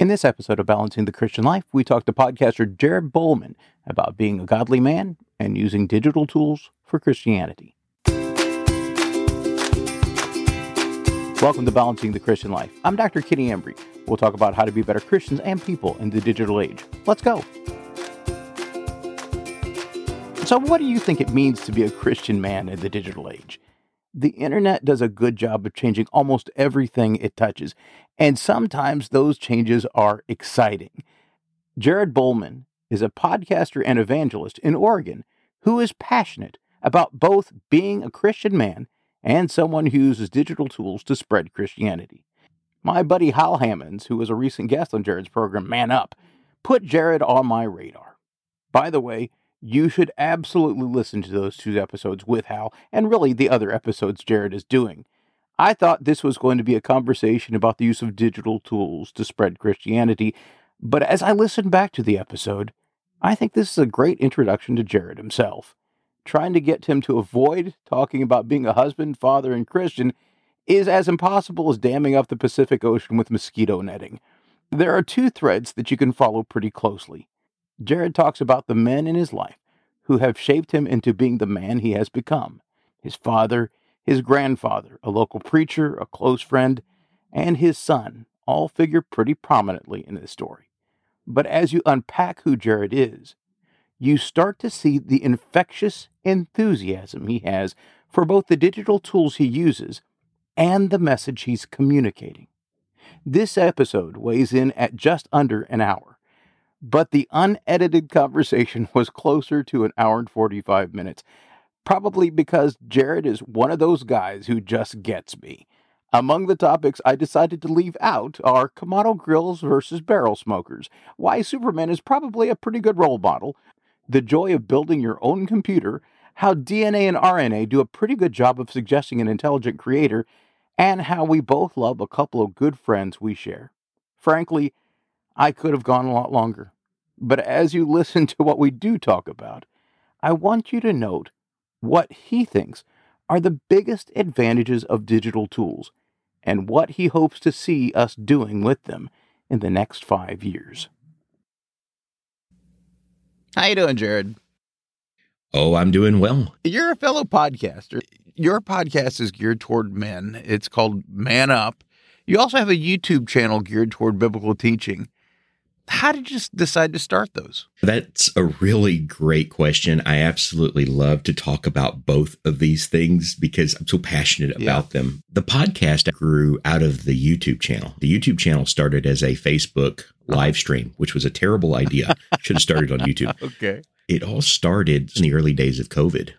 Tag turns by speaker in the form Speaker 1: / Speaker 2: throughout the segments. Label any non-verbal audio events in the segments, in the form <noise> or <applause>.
Speaker 1: In this episode of Balancing the Christian Life, we talk to podcaster Jared Bowman about being a godly man and using digital tools for Christianity. Welcome to Balancing the Christian Life. I'm Dr. Kenny Embry. We'll talk about how to be better Christians and people in the digital age. Let's go. So, what do you think it means to be a Christian man in the digital age? The internet does a good job of changing almost everything it touches, and sometimes those changes are exciting. Jared Bowman is a podcaster and evangelist in Oregon who is passionate about both being a Christian man and someone who uses digital tools to spread Christianity. My buddy Hal Hammons, who was a recent guest on Jared's program Man Up, put Jared on my radar. By the way, you should absolutely listen to those two episodes with Hal and really the other episodes Jared is doing. I thought this was going to be a conversation about the use of digital tools to spread Christianity, but as I listened back to the episode, I think this is a great introduction to Jared himself. Trying to get him to avoid talking about being a husband, father, and Christian is as impossible as damming up the Pacific Ocean with mosquito netting. There are two threads that you can follow pretty closely. Jared talks about the men in his life who have shaped him into being the man he has become his father, his grandfather, a local preacher, a close friend, and his son all figure pretty prominently in this story. But as you unpack who Jared is, you start to see the infectious enthusiasm he has for both the digital tools he uses and the message he's communicating. This episode weighs in at just under an hour, but the unedited conversation was closer to an hour and 45 minutes, probably because Jared is one of those guys who just gets me. Among the topics I decided to leave out are Kamado grills versus barrel smokers, why Superman is probably a pretty good role model, the joy of building your own computer, how DNA and RNA do a pretty good job of suggesting an intelligent creator, and how we both love a couple of good friends we share. Frankly, I could have gone a lot longer. But as you <laughs> listen to what we do talk about, I want you to note what he thinks are the biggest advantages of digital tools and what he hopes to see us doing with them in the next five years. How you doing, Jared?
Speaker 2: Oh, I'm doing well.
Speaker 1: You're a fellow podcaster. Your podcast is geared toward men. It's called Man Up. You also have a YouTube channel geared toward biblical teaching. How did you decide to start those?
Speaker 2: That's a really great question. I absolutely love to talk about both of these things because I'm so passionate about yeah. them. The podcast grew out of the YouTube channel. The YouTube channel started as a Facebook uh-huh. live stream, which was a terrible idea. Should have started on YouTube. <laughs>
Speaker 1: okay.
Speaker 2: It all started in the early days of COVID.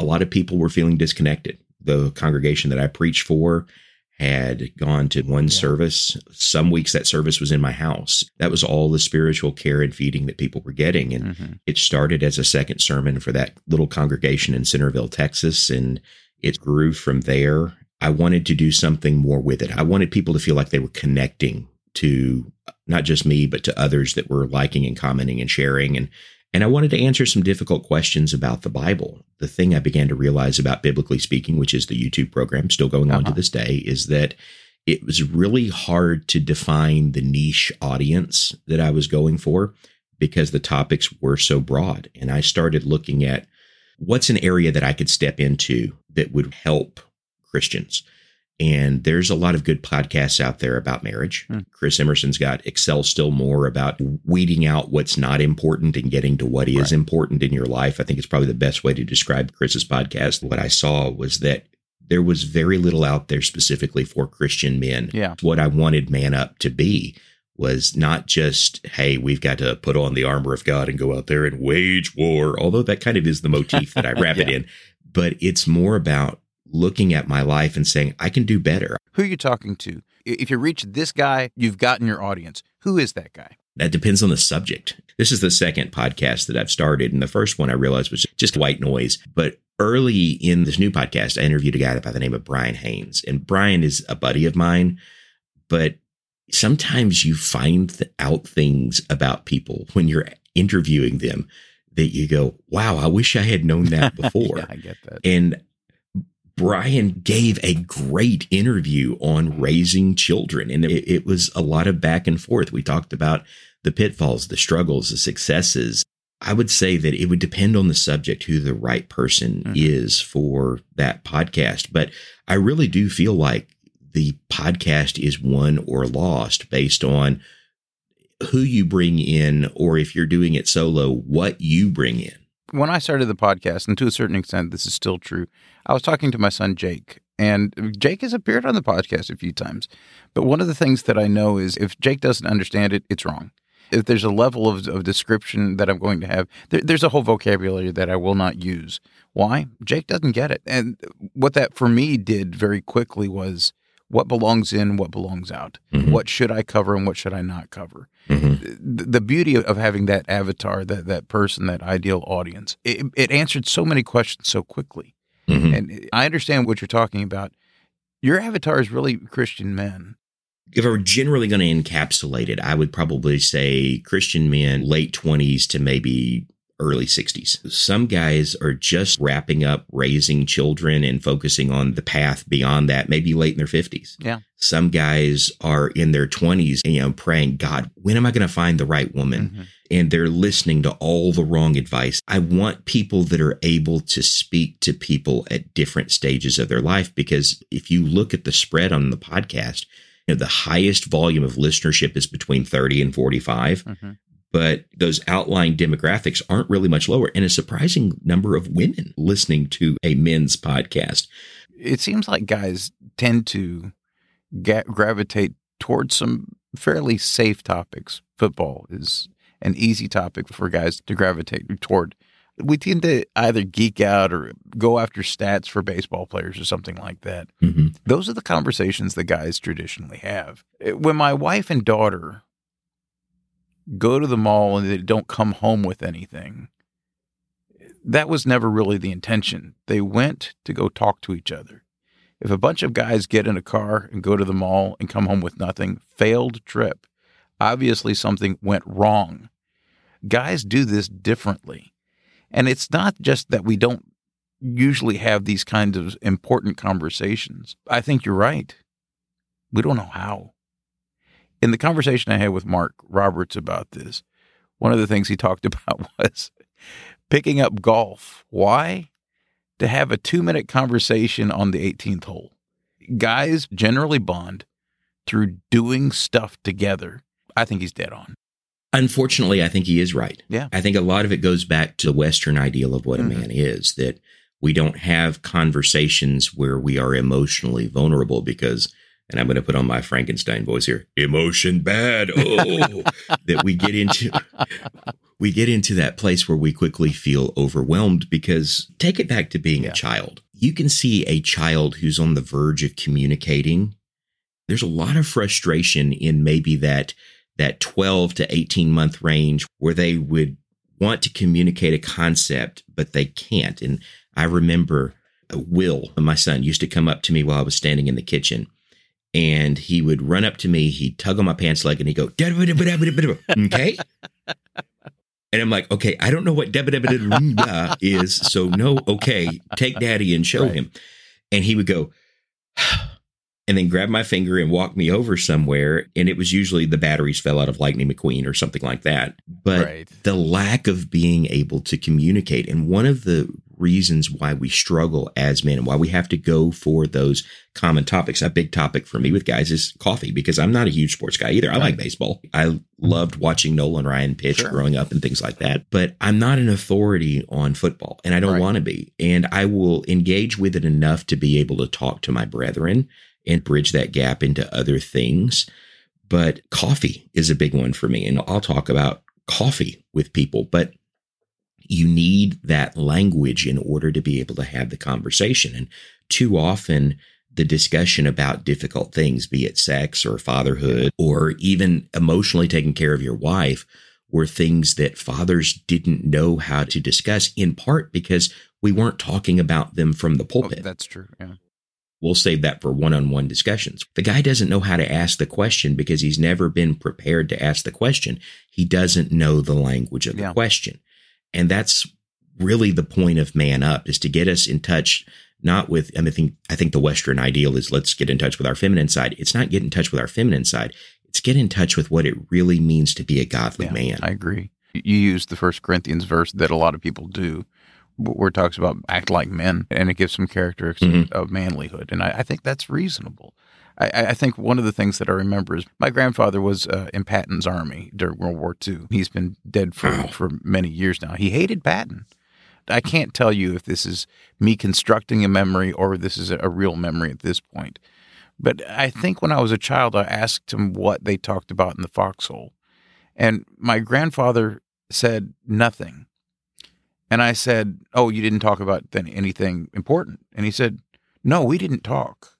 Speaker 2: A lot of people were feeling disconnected. The congregation that I preach for had gone to one yeah. service. Some weeks that service was in my house. That was all the spiritual care and feeding that people were getting. And mm-hmm. it started as a second sermon for that little congregation in Centerville, Texas. And it grew from there. I wanted to do something more with it. I wanted people to feel like they were connecting to not just me, but to others that were liking and commenting and sharing. And and I wanted to answer some difficult questions about the Bible. The thing I began to realize about Biblically Speaking, which is the YouTube program still going on uh-huh. to this day, is that it was really hard to define the niche audience that I was going for because the topics were so broad. And I started looking at what's an area that I could step into that would help Christians. And there's a lot of good podcasts out there about marriage. Hmm. Chris Emerson's got Excel Still More about weeding out what's not important and getting to what is right. important in your life. I think it's probably the best way to describe Chris's podcast. What I saw was that there was very little out there specifically for Christian men.
Speaker 1: Yeah.
Speaker 2: What I wanted Man Up to be was not just, hey, we've got to put on the armor of God and go out there and wage war, although that kind of is the motif that I <laughs> wrap yeah. it in. But it's more about looking at my life and saying, I can do better.
Speaker 1: Who are you talking to? If you reach this guy, you've gotten your audience. Who is that guy?
Speaker 2: That depends on the subject. This is the second podcast that I've started. And the first one I realized was just white noise. But early in this new podcast, I interviewed a guy by the name of Brian Haynes. And Brian is a buddy of mine. But sometimes you find out things about people when you're interviewing them that you go, wow, I wish I had known that <laughs> before.
Speaker 1: yeah, I get that.
Speaker 2: And Brian gave a great interview on raising children, and it, it, was a lot of back and forth. We talked about the pitfalls, the struggles, the successes. I would say that it would depend on the subject who the right person mm-hmm. is for that podcast. But I really do feel like the podcast is won or lost based on who you bring in, or if you're doing it solo, what you bring in.
Speaker 1: When I started the podcast, and to a certain extent, this is still true, I was talking to my son, Jake, and Jake has appeared on the podcast a few times. But one of the things that I know is if Jake doesn't understand it, it's wrong. If there's a level of, of description that I'm going to have, there, there's a whole vocabulary that I will not use. Why? Jake doesn't get it. And what that for me did very quickly was what belongs in, what belongs out. Mm-hmm. What should I cover and what should I not cover? Mm-hmm. The, the, beauty of having that avatar, that that person, that ideal audience, it, it answered so many questions so quickly. Mm-hmm. And I understand what you're talking about. Your avatar is really Christian men.
Speaker 2: If I were generally going to encapsulate it, I would probably say Christian men, late 20s to maybe early 60s. Some guys are just wrapping up raising children and focusing on the path beyond that, maybe late in their 50s.
Speaker 1: Yeah.
Speaker 2: Some guys are in their 20s, and, you know, praying, God, when am I going to find the right woman? Mm-hmm. And they're listening to all the wrong advice. I want people that are able to speak to people at different stages of their life because if you look at the spread on the podcast, you know, the highest volume of listenership is between 30 and 45. Mm-hmm but those outlying demographics aren't really much lower and a surprising number of women listening to a men's podcast.
Speaker 1: It seems like guys tend to get, gravitate towards some fairly safe topics. Football is an easy topic for guys to gravitate toward. We tend to either geek out or go after stats for baseball players or something like that. Mm-hmm. Those are the conversations that guys traditionally have. When my wife and daughter go to the mall and they don't come home with anything. That was never really the intention. They went to go talk to each other. If a bunch of guys get in a car and go to the mall and come home with nothing, failed trip. Obviously, something went wrong. Guys do this differently. And it's not just that we don't usually have these kinds of important conversations. I think you're right. We don't know how in the conversation I had with Mark Roberts about this, one of the things he talked <laughs> about was picking up golf. Why? To have a two minute conversation on the 18th hole. Guys generally bond through doing stuff together. I think he's dead on.
Speaker 2: Unfortunately, I think he is right.
Speaker 1: Yeah.
Speaker 2: I think a lot of it goes back to the Western ideal of what mm-hmm. a man is that we don't have conversations where we are emotionally vulnerable because and I'm going to put on my Frankenstein voice here. Emotion bad. <laughs> Oh, that we get into <laughs> we get into that place where we quickly feel overwhelmed because take it back to being yeah. a child. You can see a child who's on the verge of communicating. There's a lot of frustration in maybe that that 12 to 18 month range where they would want to communicate a concept but they can't. And I remember uh, Will, my son, used to come up to me while I was standing in the kitchen and he would run up to me, he'd tug on my pants leg, and he'd go, okay. And I'm like, okay, I don't know what is. So, no, okay, take daddy and show right. him. And he would go, and then grab my finger and walk me over somewhere. And it was usually the batteries fell out of Lightning McQueen or something like that. But right. the lack of being able to communicate. And one of the reasons why we struggle as men and why we have to go for those common topics. A big topic for me with guys is coffee because I'm not a huge sports guy either. I right. like baseball. I loved watching Nolan Ryan pitch sure. growing up and things like that, but I'm not an authority on football and I don't right. want to be. And I will engage with it enough to be able to talk to my brethren and bridge that gap into other things. But coffee is a big one for me. And I'll talk about coffee with people, but you need that language in order to be able to have the conversation. And too often, the discussion about difficult things, be it sex or fatherhood or even emotionally taking care of your wife, were things that fathers didn't know how to discuss, in part because we weren't talking about them from the oh, pulpit.
Speaker 1: Oh, that's true. Yeah.
Speaker 2: We'll save that for one on one discussions. The guy doesn't know how to ask the question because he's never been prepared to ask the question. He doesn't know the language of the question. And that's really the point of Man Up is to get us in touch not with, I, mean, I think, I think the Western ideal is let's get in touch with our feminine side. It's not get in touch with our feminine side. It's get in touch with what it really means to be a godly
Speaker 1: Yeah,
Speaker 2: man.
Speaker 1: I agree. You used the First Corinthians verse that a lot of people do, where it talks about act like men, and it gives some characteristics
Speaker 2: Mhm.
Speaker 1: of manlyhood, and I, I think that's reasonable. I, I think one of the things that I remember is my grandfather was uh, in Patton's army during World War II. He's been dead for for many years now. He hated Patton. I can't tell you if this is me constructing a memory or this is a real memory at this point. But I think when I was a child, I asked him what they talked about in the foxhole. And my grandfather said nothing. And I said, Oh, you didn't talk about anything important? And he said, No, we didn't talk.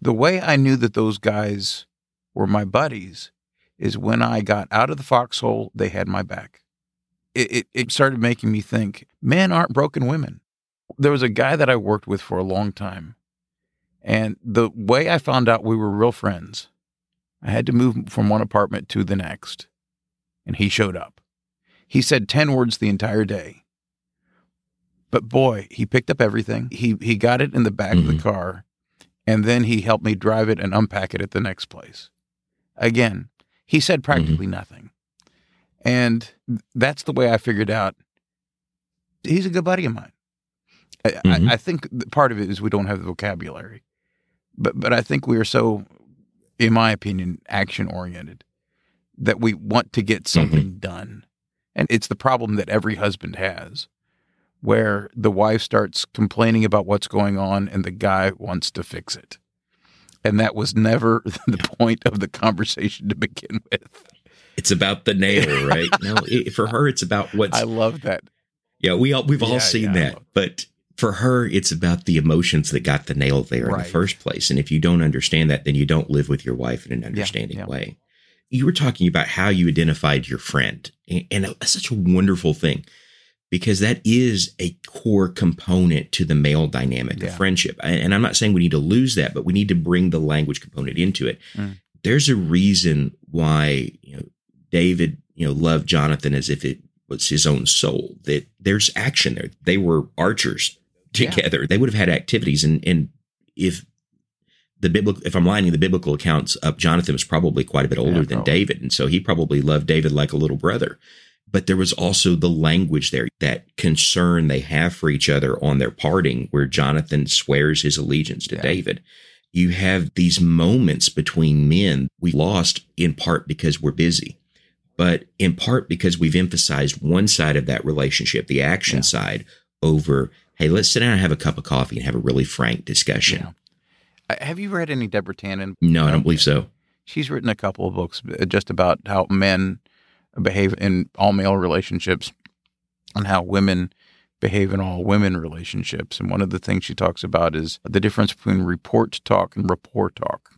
Speaker 1: The way I knew that those guys were my buddies is when I got out of the foxhole, they had my back. It, it, it started making me think men aren't broken women. There was a guy that I worked with for a long time. And the way I found out we were real friends, I had to move from one apartment to the next. And he showed up. He said 10 words the entire day. But boy, he picked up everything. He he got it in the back of
Speaker 2: Mhm.
Speaker 1: the car and then he helped me drive it and unpack it at the next place. Again, he said practically nothing. And that's the way I figured out he's a good buddy of mine. I,
Speaker 2: Mhm.
Speaker 1: I, I think part of it is we don't have the vocabulary, but but I think we are so, in my opinion, action oriented that we want to get something done, and it's the problem that every husband has, where the wife starts complaining about what's going on and the guy wants to fix it, and that was never <laughs> the point of the conversation to begin with.
Speaker 2: It's about the nail, <laughs> right? no, it, for her, it's about what's
Speaker 1: I love that.
Speaker 2: Yeah, we all we've
Speaker 1: Yeah,
Speaker 2: all seen
Speaker 1: yeah,
Speaker 2: that, but for her, it's about the emotions that got the nail there in the first place. And if you don't understand that, then you don't live with your wife in an understanding
Speaker 1: yeah.
Speaker 2: way. You were talking about how you identified your friend, and, that's such a wonderful thing because that is a core component to the male dynamic
Speaker 1: Yeah.
Speaker 2: of friendship. And and I'm not saying we need to lose that, but we need to bring the language component into it.
Speaker 1: Mm.
Speaker 2: There's a reason why you know David, you know, loved Jonathan as if it was his own soul. That there's action there. They were archers
Speaker 1: Yeah.
Speaker 2: together. They would have had activities, and and if the biblical, if I'm lining the biblical accounts up, Jonathan was probably quite a bit older
Speaker 1: Yeah,
Speaker 2: than. David, and so he probably loved David like a little brother. But there was also the language there, that concern they have for each other on their parting, where Jonathan swears his allegiance to
Speaker 1: Yeah.
Speaker 2: David. You have these moments between men we lost in part because we're busy, but in part because we've emphasized one side of that relationship, the action
Speaker 1: Yeah.
Speaker 2: side, over, hey, let's sit down and have a cup of coffee and have a really frank discussion.
Speaker 1: Uh, Have you read any Deborah Tannen?
Speaker 2: No, I don't believe so.
Speaker 1: She's written a couple of books uh, just about how men behave in all male relationships and how women behave in all women relationships. And one of the things she talks about is the difference between report talk and rapport talk.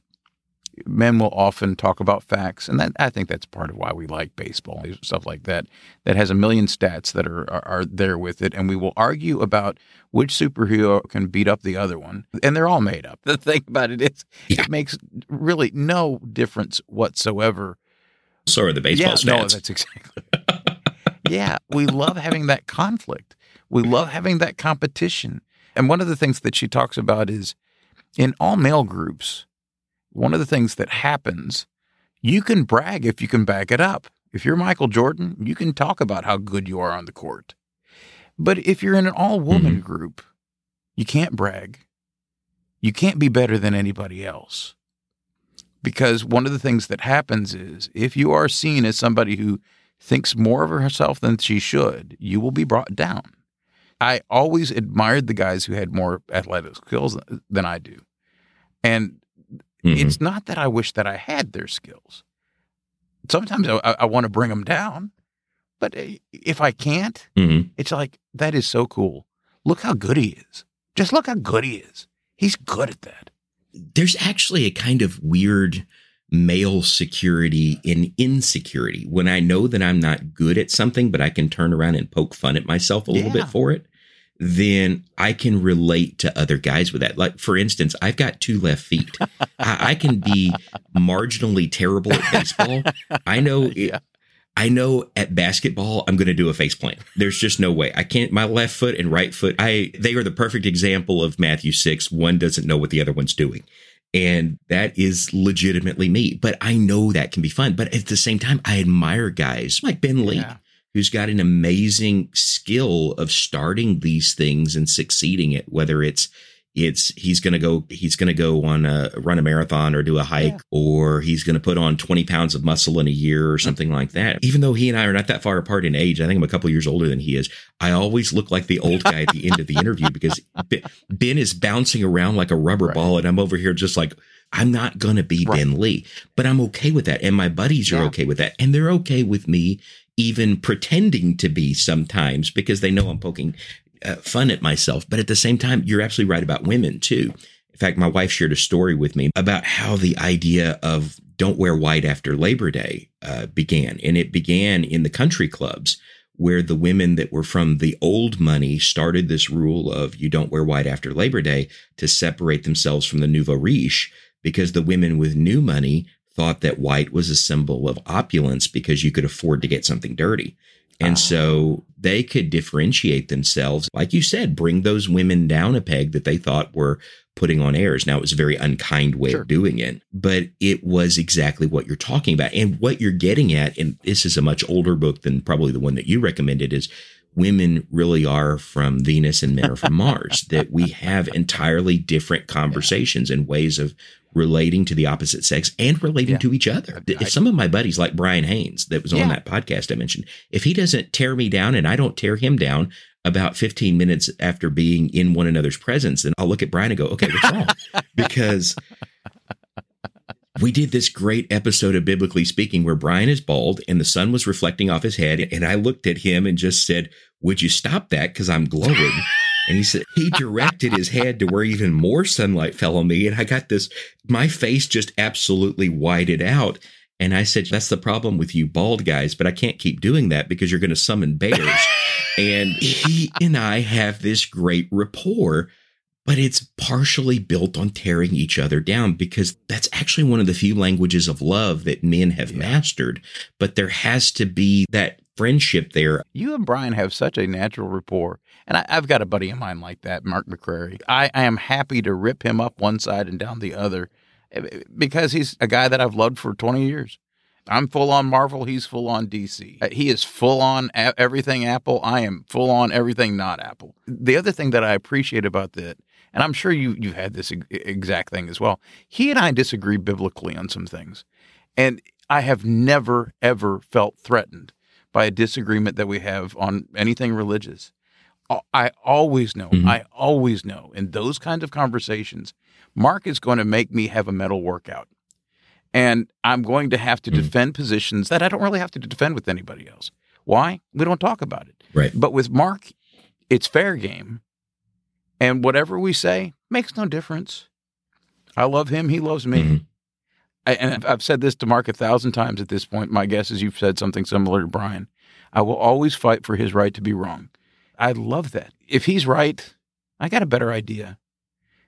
Speaker 1: Men will often talk about facts, and that I think that's part of why we like baseball and stuff like that. That has a million stats that are, are are there with it, and we will argue about which superhero can beat up the other one, and they're all made up. <laughs> The thing about it is,
Speaker 2: Yeah.
Speaker 1: it makes really no difference whatsoever
Speaker 2: So are the baseball
Speaker 1: yeah,
Speaker 2: stats.
Speaker 1: No, that's exactly. <laughs> yeah, we love having that conflict. We love having that competition. And one of the things that she talks about is in all male groups, one of the things that happens, you can brag if you can back it up. If you're Michael Jordan, you can talk about how good you are on the court. But if you're in an all woman mm-hmm. group, you can't brag. You can't be better than anybody else. Because one of the things that happens is if you are seen as somebody who thinks more of herself than she should, you will be brought down. I always admired the guys who had more athletic skills than I do. And
Speaker 2: Mhm.
Speaker 1: it's not that I wish that I had their skills. Sometimes I, I want to bring them down, but uh, if I can't,
Speaker 2: Mhm.
Speaker 1: it's like that is so cool. Look how good he is. Just look how good he is. He's good at that.
Speaker 2: There's actually a kind of weird male security in insecurity when I know that I'm not good at something, but I can turn around and poke fun at myself a little bit for it. Then I can relate to other guys with that. Like, for instance, I've got two left feet. <laughs> I, I can be marginally terrible at baseball. I know <laughs>
Speaker 1: Yeah.
Speaker 2: I know at basketball I'm going to do a face plant. There's just no way. I can't. My left foot and right foot. I they are the perfect example of Matthew six. One doesn't know what the other one's doing, and that is legitimately me. But I know that can be fun. But at the same time, I admire guys like Ben Lee. Yeah. Who's got an amazing skill of starting these things and succeeding it, whether it's it's he's going to go he's going to go on a run a marathon or do a hike yeah. or he's going to put on 20 pounds of muscle in a year or mm-hmm. something like that even though he and i are not that far apart in age i think i'm a couple years older than he is i always look like the old guy at the end of the interview because <laughs> ben is bouncing around like a rubber right. ball and i'm over here just like i'm not going to be right. ben lee but i'm okay with that and my buddies are yeah. okay with that and they're okay with me even pretending to be sometimes because they know I'm poking uh, fun at myself. But at the same time, you're absolutely right about women too. In fact, my wife shared a story with me about how the idea of don't wear white after Labor Day uh, began. And it began in the country clubs where the women that were from the old money started this rule of you don't wear white after Labor Day to separate themselves from the nouveau riche because the women with new money thought that white was a symbol of opulence because you could afford to get something dirty. And so they could differentiate themselves. Like you said, bring those women down a peg that they thought were putting on airs. Now, it was a very unkind way sure. of doing it, but it was exactly what you're talking about. And what you're getting at, and this is a much older book than probably the one that you recommended, is women really are from Venus and men are from Mars, that we have entirely different <laughs> conversations and ways of relating to the opposite sex and relating yeah. to each other. I, if some of my buddies, like Brian Haynes, that was yeah. on that podcast I mentioned, if he doesn't tear me down and I don't tear him down about 15 minutes after being in one another's presence, then I'll look at Brian and go, okay, what's wrong? <laughs> because we did this great episode of Biblically Speaking where Brian is bald and the sun was reflecting off his head. And I looked at him and just said, Would you stop that? Because I'm glowing. <laughs> And he said he directed his head to where even more sunlight fell on me. And I got this, my face just absolutely whited out. And I said, That's the problem with you bald guys, but I can't keep doing that because you're going to summon bears. <laughs> and he and I have this great rapport, but it's partially built on tearing each other down because that's actually one of the few languages of love that men have yeah. mastered. But there has to be that friendship there.
Speaker 1: You and Brian have such a natural rapport. And I, have got a buddy of mine like that, Mark McCrary. I, I am happy to rip him up one side and down the other eh, eh, because he's a guy that I've loved for 20 years. I'm full on Marvel. He's full on DC. Uh, he is full on a- everything Apple. I am full on everything not Apple. The other thing that I appreciate about that, and I'm sure you you've had this exact thing as well. He and I disagree biblically on some things, and I have never ever felt threatened by a disagreement that we have on anything religious. I always know, mm-hmm. I always know in those kinds of conversations, Mark is going to make me have a mental workout. And I'm going to have to mm-hmm. defend positions that I don't really have to defend with anybody else. Why? We don't talk about it.
Speaker 2: Right.
Speaker 1: But with Mark, it's fair game. And whatever we say makes no difference. I love him. He loves me. Mm-hmm. I, and I've said this to Mark a thousand times at this point. My guess is you've said something similar to Brian. I will always fight for his right to be wrong. I love that. If he's right, I got a better idea.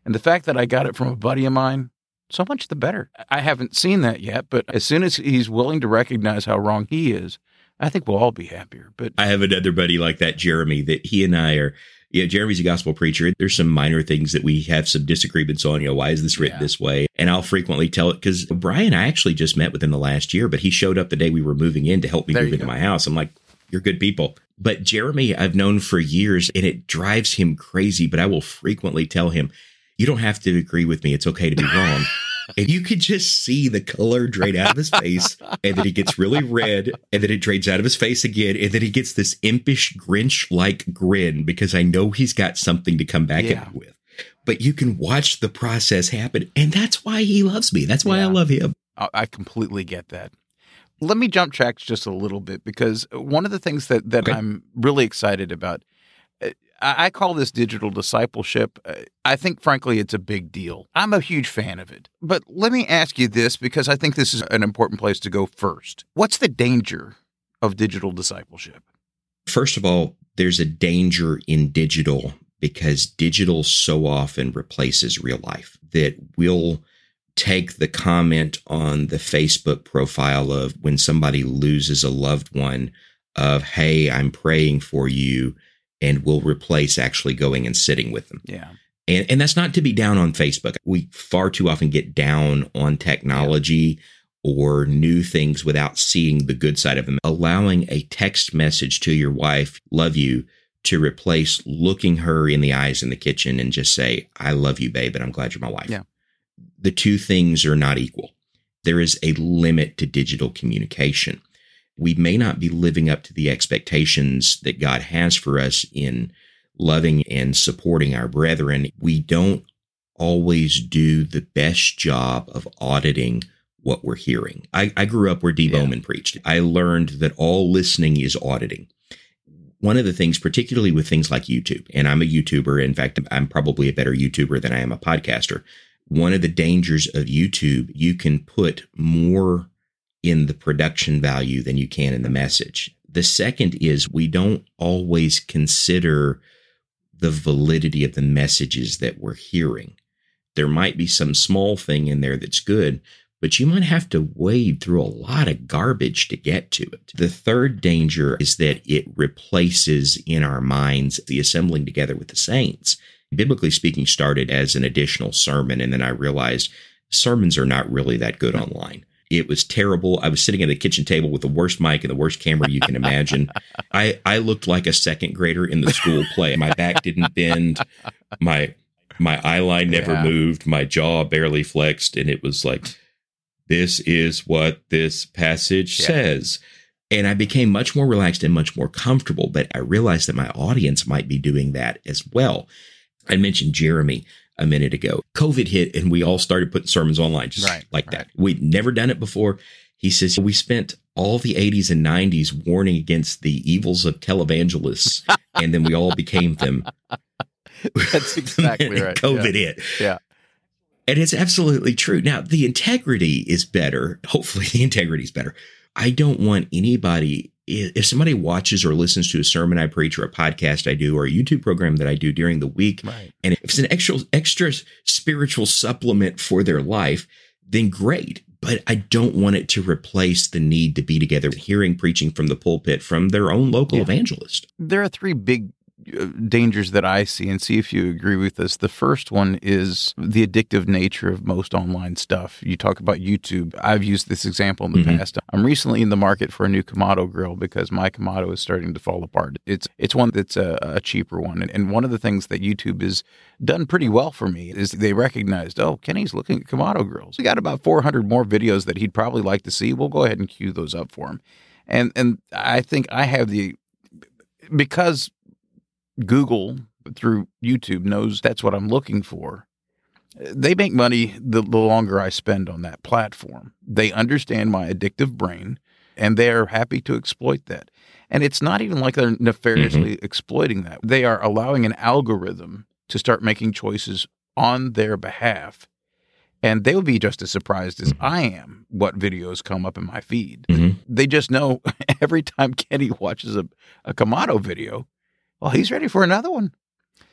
Speaker 1: And the fact that I got it from a buddy of mine, so much the better. I haven't seen that yet, but as soon as he's willing to recognize how wrong he is, I think we'll all be happier. But
Speaker 2: I have another buddy like that, Jeremy, that he and I are. Yeah, Jeremy's a gospel preacher. There's some minor things that we have some disagreements on. You know, why is this written yeah. this way? And I'll frequently tell it because Brian, I actually just met within the last year, but he showed up the day we were moving in to help me there move into go. my house. I'm like, you're good people. But Jeremy, I've known for years and it drives him crazy, but I will frequently tell him, you don't have to agree with me. It's okay to be wrong. <laughs> and you could just see the color drain out of his face, and then he gets really red, and then it drains out of his face again, and then he gets this impish Grinch like grin because I know he's got something to come back yeah. At me with. But you can watch the process happen, and that's why he loves me. That's why yeah. I love him.
Speaker 1: I completely get that. Let me jump tracks just a little bit because one of the things that, that okay. I'm really excited about, I call this digital discipleship. Uh, I think, frankly, it's a big deal. I'm a huge fan of it. But let me ask you this because I think this is an important place to go first. What's the danger of digital discipleship?
Speaker 2: First of all, there's a danger in digital because digital so often replaces real life that we'll take the comment on the Facebook profile of when somebody loses a loved one of, hey, I'm praying for you, and we'll replace actually going and sitting with them.
Speaker 1: Yeah.
Speaker 2: And, and that's not to be down on Facebook. We far too often get down on technology yeah. or new things without seeing the good side of them. Allowing a text message to your wife, love you, to replace looking her in the eyes in the kitchen and just say, I love you, babe, and I'm glad you're my wife.
Speaker 1: Yeah.
Speaker 2: The two things are not equal. There is a limit to digital communication. We may not be living up to the expectations that God has for us in loving and supporting our brethren. We don't always do the best job of auditing what we're hearing. I, I grew up where D. Yeah. Bowman preached. I learned that all listening is auditing one of the things, particularly with things like YouTube, and I'm a YouTuber. In fact, I'm probably a better YouTuber than I am a podcaster. One of the dangers of YouTube, you can put more in the production value than you can in the message. The second is we don't always consider the validity of the messages that we're hearing. There might be some small thing in there that's good, but you might have to wade through a lot of garbage to get to it. The third danger is that it replaces in our minds the assembling together with the saints. Biblically speaking, started as an additional sermon, and then I realized sermons are not really that good online. It was terrible. I was sitting at the kitchen table with the worst mic and the worst camera you can imagine. I, I looked like a second grader in the school play. My back didn't bend. My my eyeline never yeah. moved. My jaw barely flexed, and it was like this is what this passage yeah. says. And I became much more relaxed and much more comfortable, but I realized that my audience might be doing that as well. I mentioned Jeremy a minute ago. COVID hit and we all started putting sermons online just right, like right. that. We'd never done it before. He says, We spent all the 80s and 90s warning against the evils of televangelists, <laughs> and then we all became them.
Speaker 1: That's <laughs> exactly right.
Speaker 2: COVID
Speaker 1: yeah.
Speaker 2: hit.
Speaker 1: Yeah.
Speaker 2: And it's absolutely true. Now, the integrity is better. Hopefully, <laughs> the integrity is better. I don't want anybody, if somebody watches or listens to a sermon I preach or a podcast I do or a YouTube program that I do during the week, right. and if it's an extra, extra spiritual supplement for their life, then great. But I don't want it to replace the need to be together, hearing preaching from the pulpit from their own local yeah. evangelist.
Speaker 1: There are three big dangers that I see and see if you agree with this. The first one is the addictive nature of most online stuff. You talk about YouTube. I've used this example in the mm-hmm. past. I'm recently in the market for a new Kamado grill because my Kamado is starting to fall apart. It's it's one that's a, a cheaper one. And one of the things that YouTube has done pretty well for me is they recognized, oh, Kenny's looking at Kamado grills. We got about 400 more videos that he'd probably like to see. We'll go ahead and queue those up for him. And and I think I have the because Google through YouTube knows that's what I'm looking for. They make money the, the longer I spend on that platform. They understand my addictive brain and they're happy to exploit that. And it's not even like they're nefariously mm-hmm. exploiting that. They are allowing an algorithm to start making choices on their behalf. And they will be just as surprised as I am what videos come up in my feed. Mm-hmm. They just know <laughs> every time Kenny watches a, a Kamado video, well, he's ready for another one.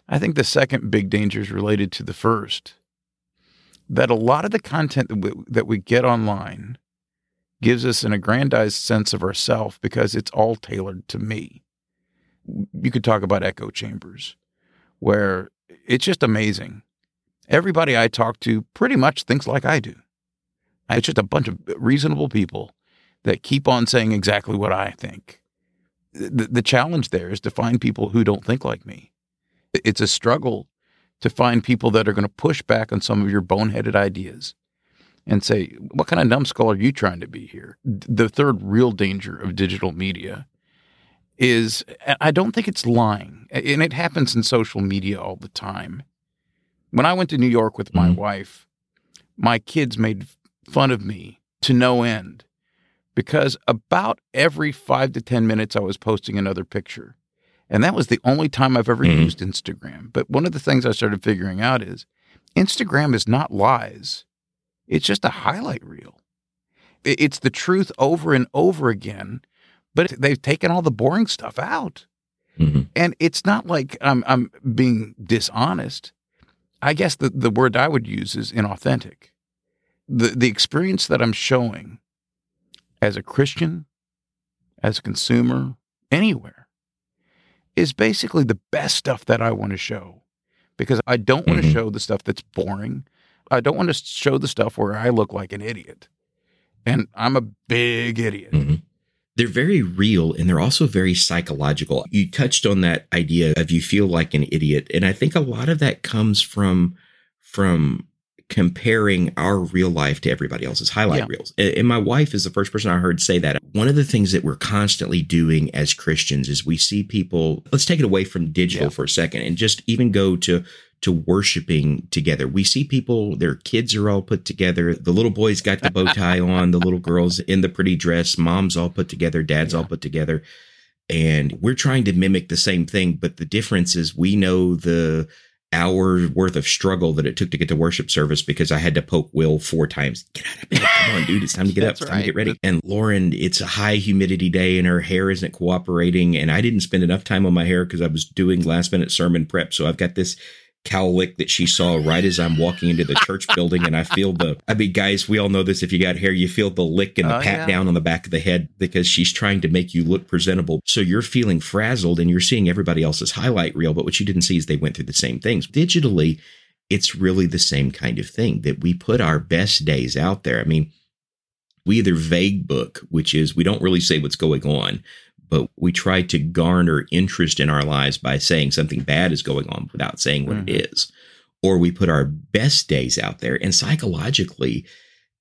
Speaker 1: I think the second big danger is related to the first. That a lot of the content that we, that we get online gives us an aggrandized sense of ourself because it's all tailored to me. You could talk about echo chambers, where it's just amazing. Everybody I talk to pretty much thinks like I do. It's just a bunch of reasonable people that keep on saying exactly what I think the, the challenge there is to find people who don't think like me. It's a struggle to find people that are going to push back on some of your boneheaded ideas and say, what kind of numbskull are you trying to be here? The third real danger of digital media is I don't think it's lying. And it happens in social media all the time. When I went to New York with my mm-hmm. wife, my kids made fun of me to no end because about every five to 10 minutes, I was posting another picture. And that was the only time I've ever mm-hmm. used Instagram. But one of the things I started figuring out is Instagram is not lies, it's just a highlight reel. It's the truth over and over again, but they've taken all the boring stuff out. Mm-hmm. And it's not like I'm, I'm being dishonest. I guess the, the word I would use is inauthentic. the the experience that I'm showing as a Christian, as a consumer, anywhere, is basically the best stuff that I want to show because I don't want to
Speaker 2: Mhm.
Speaker 1: show the stuff that's boring. I don't want to show the stuff where I look like an idiot. And I'm a big idiot.
Speaker 2: Mhm. They're very real and they're also very psychological. You touched on that idea of you feel like an idiot. And I think a lot of that comes from from comparing our real life to everybody else's highlight
Speaker 1: Yeah.
Speaker 2: reels. And my wife is the first person I heard say that. One of the things that we're constantly doing as Christians is we see people, let's take it away from digital
Speaker 1: Yeah.
Speaker 2: for a second and just even go to to worshiping together. We see people, their kids are all put together. The little boy's got the bow tie <laughs> on, the little girl's in the pretty dress, mom's all put together, dad's all put together. And we're trying to mimic the same thing, but the difference is we know the hour worth of struggle that it took to get to worship service because I had to poke Will four times. Get out of bed. Come on, dude. It's time to get <laughs> up. It's time to get ready. And Lauren, it's a high humidity day and her hair isn't cooperating. And I didn't spend enough time on my hair because I was doing last minute sermon prep. So I've got this cowlick that she saw right as I'm walking into the church <laughs> building. And I feel the, I mean, guys, we all know this. If you got hair, you feel the lick and the
Speaker 1: Oh,
Speaker 2: pat
Speaker 1: yeah.
Speaker 2: down on the back of the head because she's trying to make you look presentable. So you're feeling frazzled and you're seeing everybody else's highlight reel. But what you didn't see is they went through the same things. Digitally, it's really the same kind of thing that we put our best days out there. I mean, we either vague book, which is we don't really say what's going on, but we try to garner interest in our lives by saying something bad is going on without saying what it mm-hmm. is. Or we put our best days out there. And psychologically,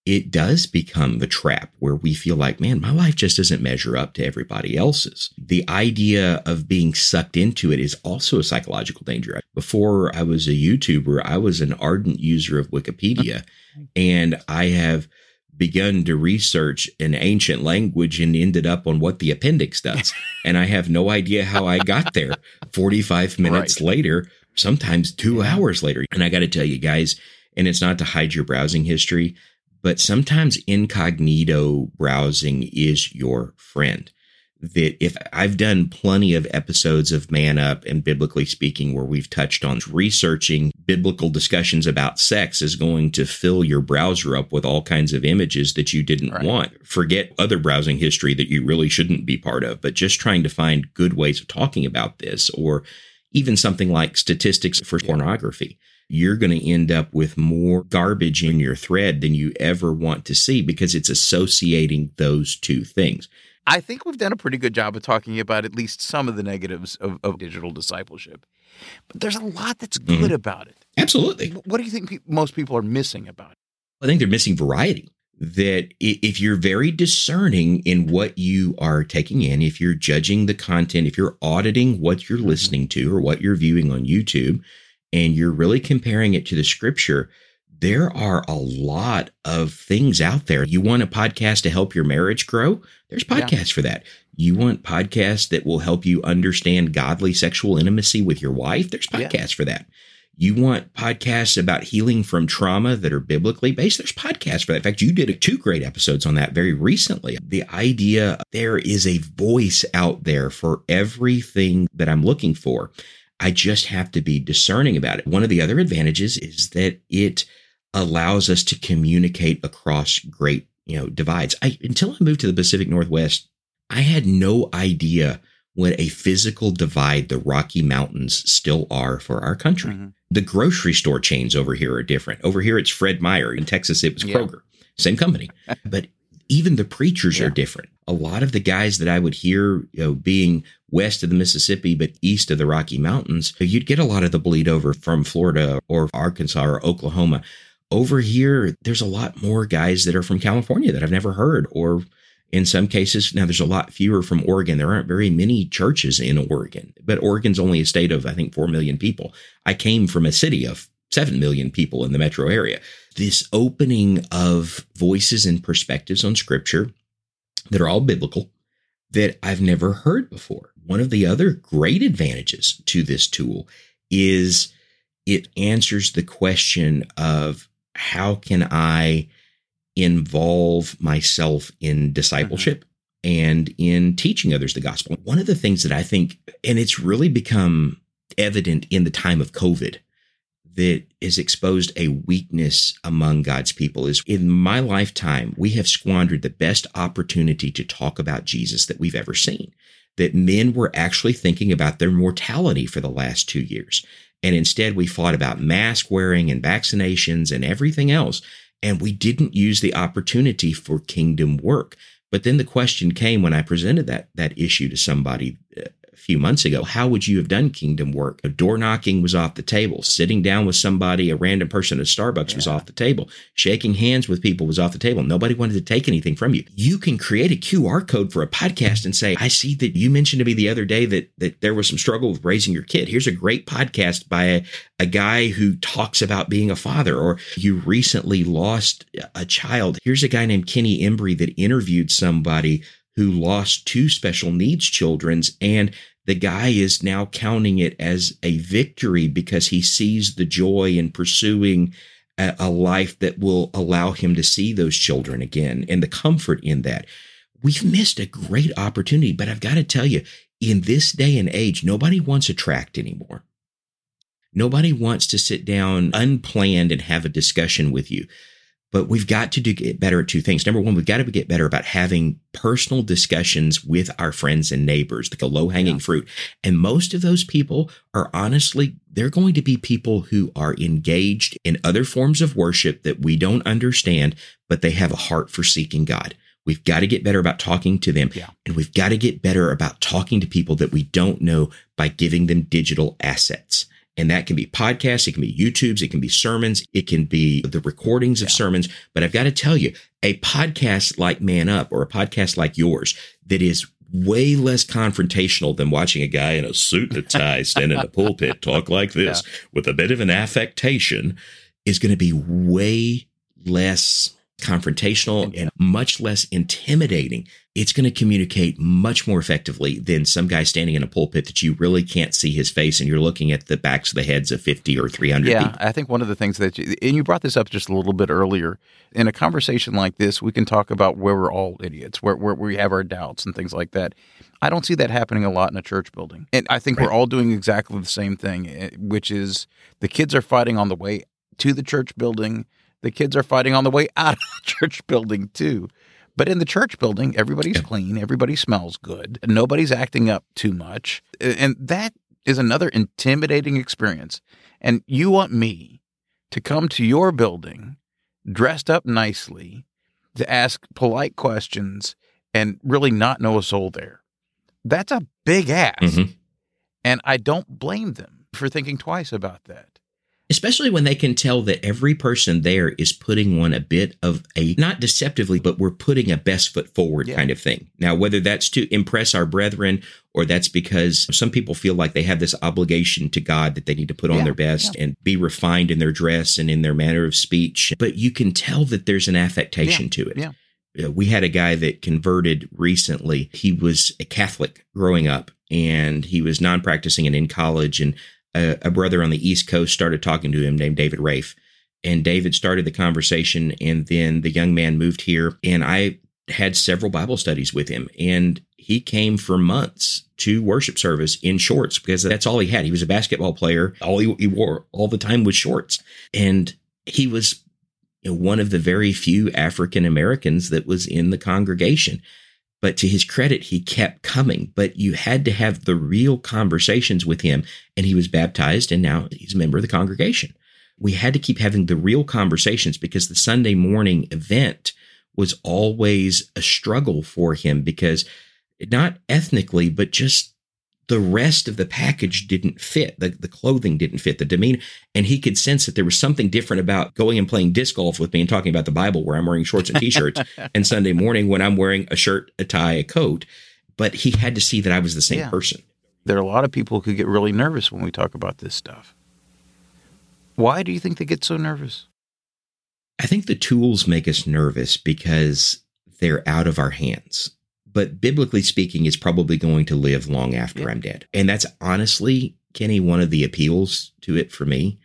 Speaker 2: it does become the trap where we feel like, man, my life just doesn't measure up to everybody else's. The idea of being sucked into it is also a psychological danger. Before I was a YouTuber, I was an ardent user of Wikipedia, <laughs> and I have begun to research an ancient language and ended up on what the appendix does. <laughs> and I have no idea how I got there 45 minutes
Speaker 1: Right.
Speaker 2: later, sometimes two
Speaker 1: Yeah.
Speaker 2: hours later. And I got to tell you guys, and it's not to hide your browsing history, but sometimes incognito browsing is your friend. That if I've done plenty of episodes of Man Up and biblically speaking, where we've touched on researching biblical discussions about sex is going to fill your browser up with all kinds of images that you didn't
Speaker 1: Right.
Speaker 2: want. Forget other browsing history that you really shouldn't be part of, but just trying to find good ways of talking about this or even something like statistics for pornography you're going to end up with more garbage in your thread than you ever want to see because it's associating those two things.
Speaker 1: I think we've done a pretty good job of talking about at least some of the negatives of, of digital discipleship. But there's a lot that's good
Speaker 2: Mhm.
Speaker 1: about it.
Speaker 2: Absolutely.
Speaker 1: What do you think pe- most people are missing about it?
Speaker 2: I think they're missing variety. That if you're very discerning in what you are taking in, if you're judging the content, if you're auditing what you're listening to or what you're viewing on YouTube, and you're really comparing it to the scripture, there are a lot of things out there. You want a podcast to help your marriage grow? There's
Speaker 1: Yeah.
Speaker 2: podcasts for that. You want podcasts that will help you understand godly sexual intimacy with your wife? There's
Speaker 1: Yeah.
Speaker 2: podcasts for that. You want podcasts about healing from trauma that are biblically based? There's podcasts for that. In fact, you did two great episodes on that very recently. The idea there is a voice out there for everything that I'm looking for. I just have to be discerning about it. One of the other advantages is that it allows us to communicate across great, you know, divides. I until I moved to the Pacific Northwest, I had no idea what a physical divide the Rocky Mountains still are for our country.
Speaker 1: Mhm.
Speaker 2: The grocery store chains over here are different. Over here it's Fred Meyer. In Texas it was
Speaker 1: Yeah.
Speaker 2: Kroger. Same company. <laughs> but even the preachers
Speaker 1: Yeah.
Speaker 2: are different. A lot of the guys that I would hear, you know, being west of the Mississippi but east of the Rocky Mountains, you'd get a lot of the bleed over from Florida or Arkansas or Oklahoma. Over here, there's a lot more guys that are from California that I've never heard, or in some cases, now there's a lot fewer from Oregon. There aren't very many churches in Oregon, but Oregon's only a state of, I think, 4 million people. I came from a city of 7 million people in the metro area. This opening of voices and perspectives on scripture that are all biblical that I've never heard before. One of the other great advantages to this tool is it answers the question of how can I involve myself in discipleship mm-hmm. and in teaching others the gospel. One of the things that I think, and it's really become evident in the time of COVID, that has exposed a weakness among God's people is in my lifetime, we have squandered the best opportunity to talk about Jesus that we've ever seen. That men were actually thinking about their mortality for the last two years. And instead, we fought about mask wearing and vaccinations and everything else. And we didn't use the opportunity for kingdom work. But then the question came when I presented that, that issue to somebody few months ago. How would you have done kingdom work? A door knocking was off the table. Sitting down with somebody, a random person at Starbucks yeah. was off the table. Shaking hands with people was off the table. Nobody wanted to take anything from you. You can create a QR code for a podcast and say, I see that you mentioned to me the other day that, that there was some struggle with raising your kid. Here's a great podcast by a, a guy who talks about being a father, or you recently lost a child. Here's a guy named Kenny Embry that interviewed somebody who lost two special needs children's and the guy is now counting it as a victory because he sees the joy in pursuing a, a, life that will allow him to see those children again and the comfort in that. We've missed a great opportunity, but I've got to tell you, in this day and age, nobody wants a tract anymore. Nobody wants to sit down unplanned and have a discussion with you. But we've got to do get better at two things. Number one, we've got to get better about having personal discussions with our friends and neighbors, the low hanging yeah. fruit. And most of those people are honestly, they're going to be people who are engaged in other forms of worship that we don't understand, but they have a heart for seeking God. We've got to get better about talking to them. Yeah. And we've got to get better about talking to people that we don't know by giving them digital assets. And that can be podcasts, it can be YouTubes, it can be sermons, it can be the recordings of yeah. sermons. But I've got to tell you, a podcast like Man Up or a podcast like yours that is way less confrontational than watching a guy in a suit and a tie <laughs> stand in a pulpit talk like this yeah. with a bit of an affectation is going to be way less confrontational and much less intimidating. It's going to communicate much more effectively than some guy standing in a pulpit that you really can't see his face and you're looking at the backs of the heads of 50 or 300
Speaker 1: yeah,
Speaker 2: people.
Speaker 1: I think one of the things that, you, and you brought this up just a little bit earlier, in a conversation like this, we can talk about where we're all idiots, where, where we have our doubts and things like that. I don't see that happening a lot in a church building. And I think right. we're all doing exactly the same thing, eh, which is the kids are fighting on the way to the church building the kids are fighting on the way <laughs> out of the church building too. But in the church building, everybody's clean, everybody smells good, nobody's acting up too much. And that is another intimidating experience. And you want me to come to your building dressed up nicely to ask polite questions and really not know a soul there. That's a big ask. Mm-hmm. And I don't blame them for thinking twice about that
Speaker 2: especially when they can tell that every person there is putting one a bit of a not deceptively but we're putting a best foot forward yeah. kind of thing now whether that's to impress our brethren or that's because some people feel like they have this obligation to god that they need to put on yeah, their best yeah. and be refined in their dress and in their manner of speech but you can tell that there's an affectation to it
Speaker 1: yeah uh,
Speaker 2: we had a guy that converted recently. He was a Catholic growing up and he was non practicing and in college. And a, a, brother on the East Coast started talking to him named David Rafe. And David started the conversation. And then the young man moved here. And I had several Bible studies with him. And he came for months to worship service in shorts because that's all he had. He was a basketball player. All he, he wore all the time was shorts. And he was you know, one of the very few African Americans that was in the congregation. But to his credit, he kept coming. But you had to have the real conversations with him. And he was baptized, and now he's a member of the congregation. We had to keep having the real conversations because the Sunday morning event was always a struggle for him because not ethnically, but just the rest of the package didn't fit. The, the clothing didn't fit, the demeanor. And he could sense that there was something different about going and playing disc golf with me and talking about the Bible where I'm wearing shorts and t-shirts <laughs> and Sunday morning when I'm wearing a shirt, a tie, a coat. But he had to see that I was the same yeah. person.
Speaker 1: There are a lot of people who get really nervous when we talk about this stuff. Why do you think they get so nervous?
Speaker 2: I think the tools make us nervous because they're out of our hands but biblically speaking, it's probably going to live long after yeah. I'm dead. And that's honestly, Kenny, one of the appeals to it for me.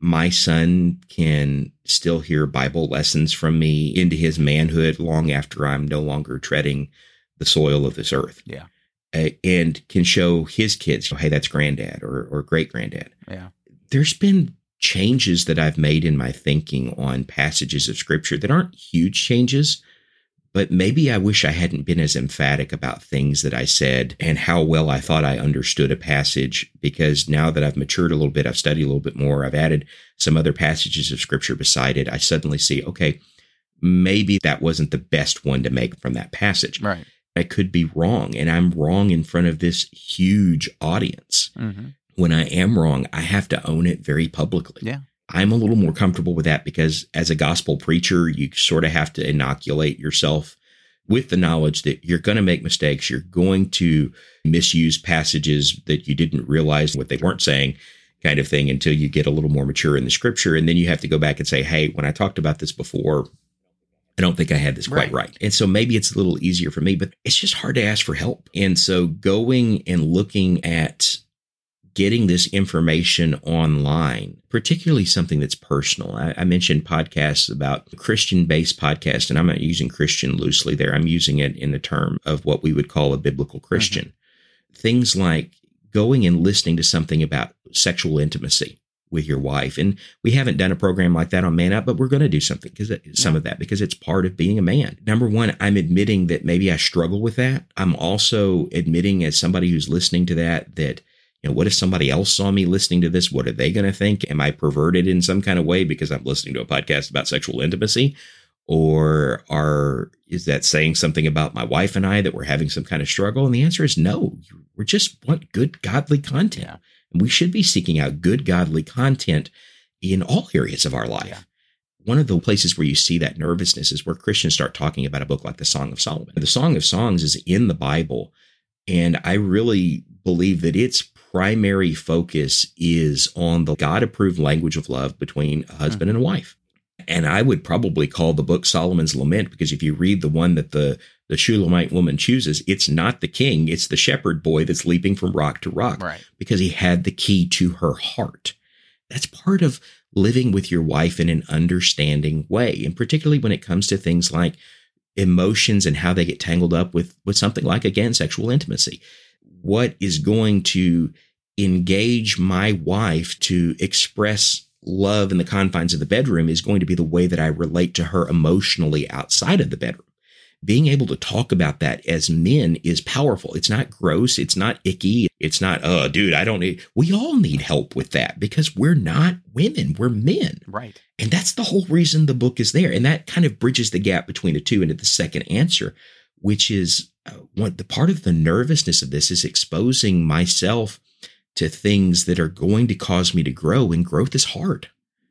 Speaker 2: My son can still hear Bible lessons from me into his manhood long after I'm no longer treading the soil of this earth.
Speaker 1: Yeah.
Speaker 2: Uh, and can show his kids, hey, that's granddad or, or great granddad.
Speaker 1: Yeah.
Speaker 2: There's been changes that I've made in my thinking on passages of scripture that aren't huge changes, but maybe I wish I hadn't been as emphatic about things that I said and how well I thought I understood a passage. Because now that I've matured a little bit, I've studied a little bit more, I've added some other passages of scripture beside it. I suddenly see, okay, maybe that wasn't the best one to make from that passage.
Speaker 1: Right.
Speaker 2: I could be wrong, and I'm wrong in front of this huge audience.
Speaker 1: Mm-hmm.
Speaker 2: When I am wrong, I have to own it very publicly.
Speaker 1: Yeah.
Speaker 2: I'm a little more comfortable with that because as a gospel preacher, you sort of have to inoculate yourself with the knowledge that you're going to make mistakes. You're going to misuse passages that you didn't realize what they weren't saying, kind of thing, until you get a little more mature in the scripture. And then you have to go back and say, hey, when I talked about this before, I don't think I had this quite
Speaker 1: Right.
Speaker 2: right. And so maybe it's a little easier for me, but it's just hard to ask for help. And so going and looking at getting this information online, particularly something that's personal. I, I mentioned podcasts about Christian based podcasts, and I'm not using Christian loosely there. I'm using it in the term of what we would call a biblical mm-hmm. Christian. Things like going and listening to something about sexual intimacy with your wife. And we haven't done a program like that on Man Up, but we're going to do something because some
Speaker 1: Yeah.
Speaker 2: of that because it's part of being a man. Number one, I'm admitting that maybe I struggle with that. I'm also admitting as somebody who's listening to that that you know, what if somebody else saw me listening to this? What are they going to think? Am I perverted in some kind of way because I'm listening to a podcast about sexual intimacy? Or are is that saying something about my wife and I that we're having some kind of struggle? And the answer is no. We just want good godly content.
Speaker 1: Yeah.
Speaker 2: And we should be seeking out good godly content in all areas of our life.
Speaker 1: Yeah.
Speaker 2: One of the places where you see that nervousness is where Christians start talking about a book like the Song of Solomon. The Song of Songs is in the Bible, and I really believe that its primary focus is on the God approved language of love between a husband and a wife. And I would probably call the book Solomon's Lament because if you read the one that the the Shulamite woman chooses, it's not the king, it's the shepherd boy that's leaping from rock to rock
Speaker 1: Right.
Speaker 2: because he had the key to her heart. That's part of living with your wife in an understanding way. And particularly when it comes to things like emotions and how they get tangled up with, with something like, again, sexual intimacy. What is going to engage my wife to express love in the confines of the bedroom is going to be the way that I relate to her emotionally outside of the bedroom being able to talk about that as men is powerful. It's not gross. It's not icky. It's not, oh, dude, I don't need, we all need help with that because we're not women, we're men.
Speaker 1: Right.
Speaker 2: And that's the whole reason the book is there. And that kind of bridges the gap between the two into the second answer, which is what the part of the nervousness of this is exposing myself to things that are going to cause me to grow. And growth is hard.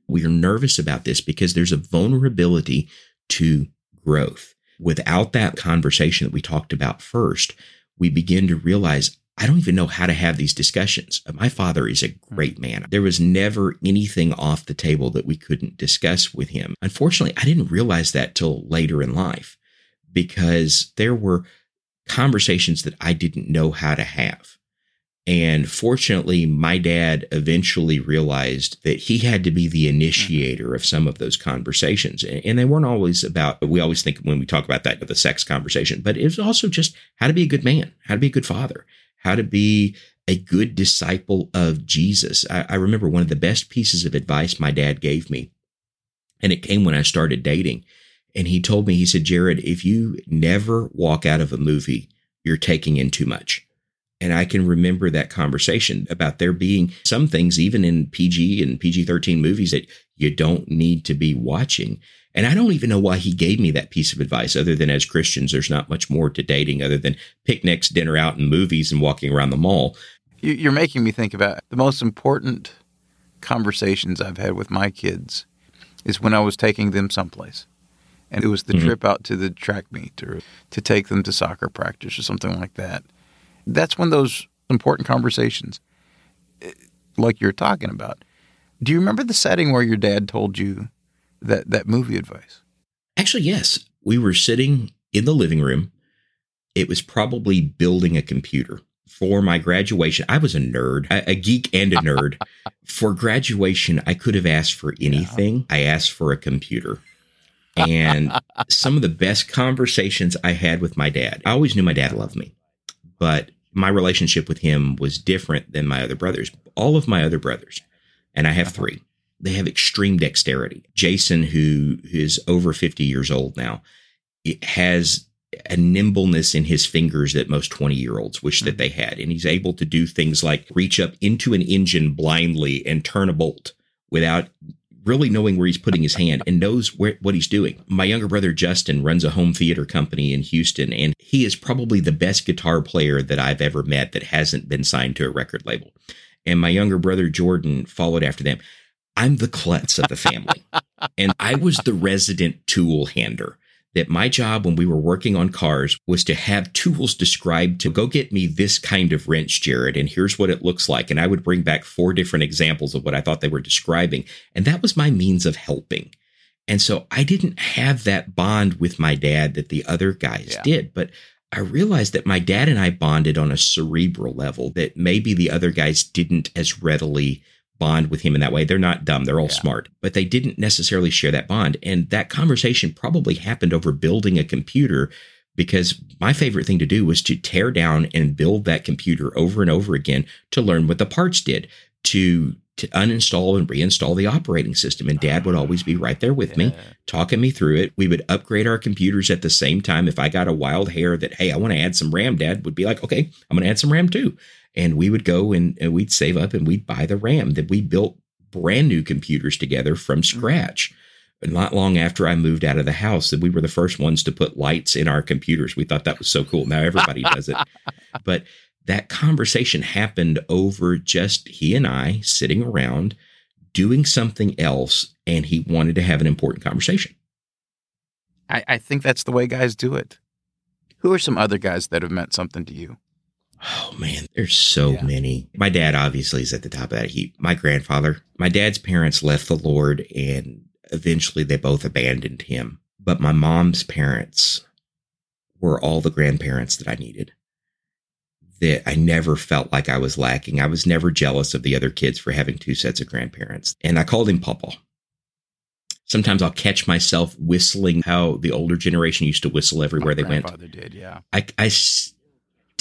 Speaker 2: We are nervous about this because there's a vulnerability to growth. Without that conversation that we talked about first, we begin to realize I don't even know how to have these discussions. My father is a great mm-hmm. man. There was never anything off the table that we couldn't discuss with him. Unfortunately, I didn't realize that till later in life because there were conversations that I didn't know how to have. And fortunately, my dad eventually realized that he had to be the mm-hmm. initiator of some of those conversations. And they weren't always about, we always think when we talk about that, the sex conversation, but it was also just how to be a good man, how to be a good father, how to be a good disciple of Jesus. I, I remember one of the best pieces of advice my dad gave me, and it came when I started dating. And he told me, he said, Jared, if you never walk out of a movie, you're taking in too much. And I can remember that conversation about there being some things, even in PG and PG 13 movies, that you don't need to be watching. And I don't even know why he gave me that piece of advice, other than as Christians, there's not much more to dating other than picnics, dinner out, and movies and walking around the mall.
Speaker 1: You- You're making me think about the most important conversations I've had with my kids is when I was taking them someplace. And it was the
Speaker 2: Mhm.
Speaker 1: trip out to the track meet or to take them to soccer practice or something like that. That's when those important conversations, eh, like you're talking about. Do you remember the setting where your dad told you that, that movie advice?
Speaker 2: Actually, yes. We were sitting in the living room. It was probably building a computer for my graduation. I was a nerd, a, a geek and a <laughs> nerd. for graduation, I could have asked for anything. I asked for a computer. And some of the best conversations I had with my dad, I always knew my dad loved me, but my relationship with him was different than my other brothers. All of my other brothers, and I have uh-huh. three, they have extreme dexterity. Jason, who is over 50 years old now, has a nimbleness in his fingers that most 20 year olds wish that mm-hmm. they had. And he's able to do things like reach up into an engine blindly and turn a bolt without really knowing where he's putting his hand and knows where, what he's doing. My younger brother Justin runs a home theater company in Houston, and he is probably the best guitar player that I've ever met that hasn't been signed to a record label. And my younger brother Jordan followed after them. I'm the klutz of the family, and I was the resident tool hander that my job when we were working on cars was to have tools described to go get me this kind of wrench, Jared, and here's what it looks like. And I would bring back four different examples of what I thought they were describing. And that was my means of helping. And so I didn't have that bond with my dad that the other guys yeah. did. But I realized that my dad and I bonded on a cerebral level that maybe the other guys didn't as readily bond with him in that way. They're not dumb, they're all yeah. smart, but they didn't necessarily share that bond. And that conversation probably happened over building a computer because my favorite thing to do was to tear down and build that computer over and over again to learn what the parts did, to to uninstall and reinstall the operating system. And dad would always be right there with yeah. me, talking me through it. We would upgrade our computers at the same time. If I got a wild hair that, hey, I want to add some RAM, dad would be like, okay, I'm going to add some RAM too and we would go and, and we'd save up and we'd buy the RAM that we built brand new computers together from mm-hmm. scratch. And not long after I moved out of the house, that we were the first ones to put lights in our computers. We thought that was so cool. Now everybody does it. <laughs> But that conversation happened over just he and I sitting around doing something else, and he wanted to have an important conversation.
Speaker 1: I, I think that's the way guys do it. Who are some other guys that have meant something to you?
Speaker 2: Oh man, there's so yeah. many. My dad obviously is at the top of that heap. My grandfather, my dad's parents left the Lord and eventually they both abandoned him. But my mom's parents were all the grandparents that I needed. That I never felt like I was lacking. I was never jealous of the other kids for having two sets of grandparents. And I called him Papa. Sometimes I'll catch myself whistling how the older generation used to whistle everywhere my they went.
Speaker 1: did, yeah.
Speaker 2: I, I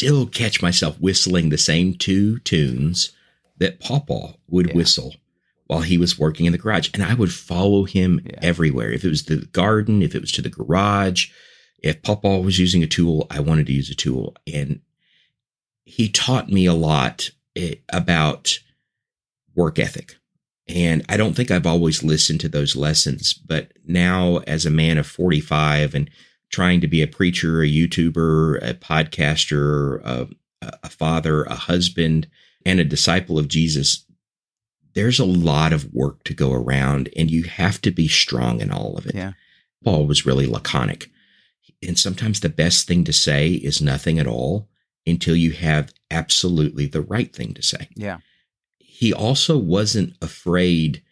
Speaker 2: still catch myself whistling the same two tunes that Papa would yeah. whistle while he was working in the garage. And I would follow him yeah. everywhere. If it was the garden, if it was to the garage, if Papa was using a tool, I wanted to use a tool. And he taught me a lot eh, about work ethic. And I don't think I've always listened to those lessons, but now as a man of 45 and trying to be a preacher, a YouTuber, a podcaster, a, a father, a husband, and a disciple of Jesus, there's a lot of work to go around, and you have to be strong in all of it.
Speaker 1: Yeah.
Speaker 2: Paul was really laconic. And sometimes the best thing to say is nothing at all until you have absolutely the right thing to say.
Speaker 1: Yeah.
Speaker 2: He also wasn't afraid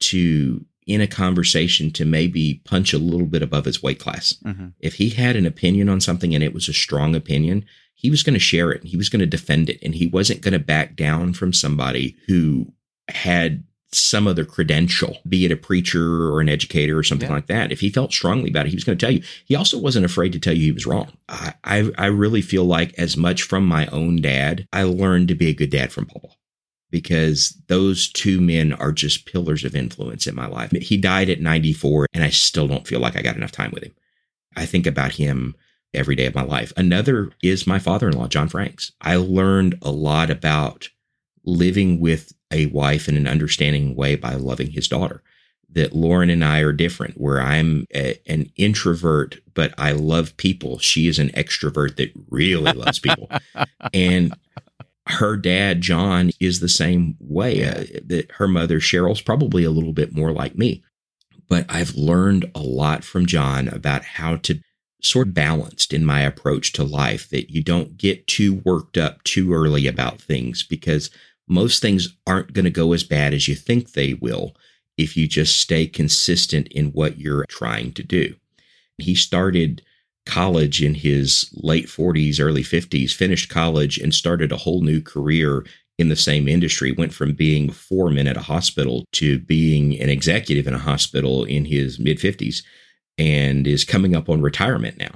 Speaker 2: to in a conversation to maybe punch a little bit above his weight class. Mm-hmm. If he had an opinion on something and it was a strong opinion, he was going to share it. And he was going to defend it. And he wasn't going to back down from somebody who had some other credential, be it a preacher or an educator or something yeah. like that. If he felt strongly about it, he was going to tell you. He also wasn't afraid to tell you he was wrong. I, I, I really feel like as much from my own dad, I learned to be a good dad from Paul because those two men are just pillars of influence in my life. He died at 94 and I still don't feel like I got enough time with him. I think about him every day of my life. Another is my father-in-law, John Franks. I learned a lot about living with a wife in an understanding way by loving his daughter. That Lauren and I are different, where I'm a, an introvert, but I love people. She is an extrovert that really loves people. <laughs> and her dad John is the same way. Uh, that her mother Cheryl's probably a little bit more like me. But I've learned a lot from John about how to sort of balanced in my approach to life that you don't get too worked up too early about things because most things aren't going to go as bad as you think they will if you just stay consistent in what you're trying to do. He started college in his late 40s, early 50s, finished college and started a whole new career in the same industry. Went from being foreman at a hospital to being an executive in a hospital in his mid 50s and is coming up on retirement now.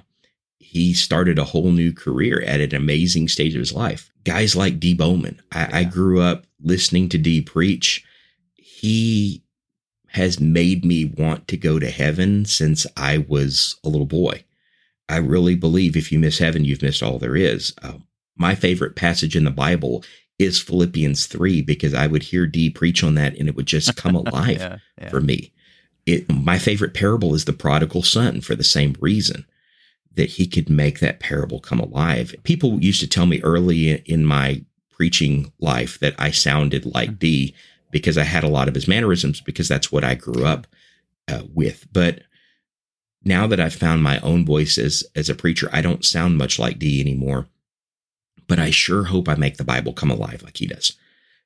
Speaker 2: He started a whole new career at an amazing stage of his life. Guys like Dee Bowman. I, yeah. I grew up listening to Dee preach. He has made me want to go to heaven since I was a little boy. I really believe if you miss heaven, you've missed all there is. Uh, my favorite passage in the Bible is Philippians 3 because I would hear Dee preach on that and it would just come <laughs> alive yeah, yeah. for me. It, my favorite parable is the prodigal son for the same reason that he could make that parable come alive. People used to tell me early in my preaching life that I sounded like mm-hmm. Dee because I had a lot of his mannerisms because that's what I grew up uh, with. But now that I've found my own voice as, as a preacher, I don't sound much like Dee anymore. But I sure hope I make the Bible come alive like he does.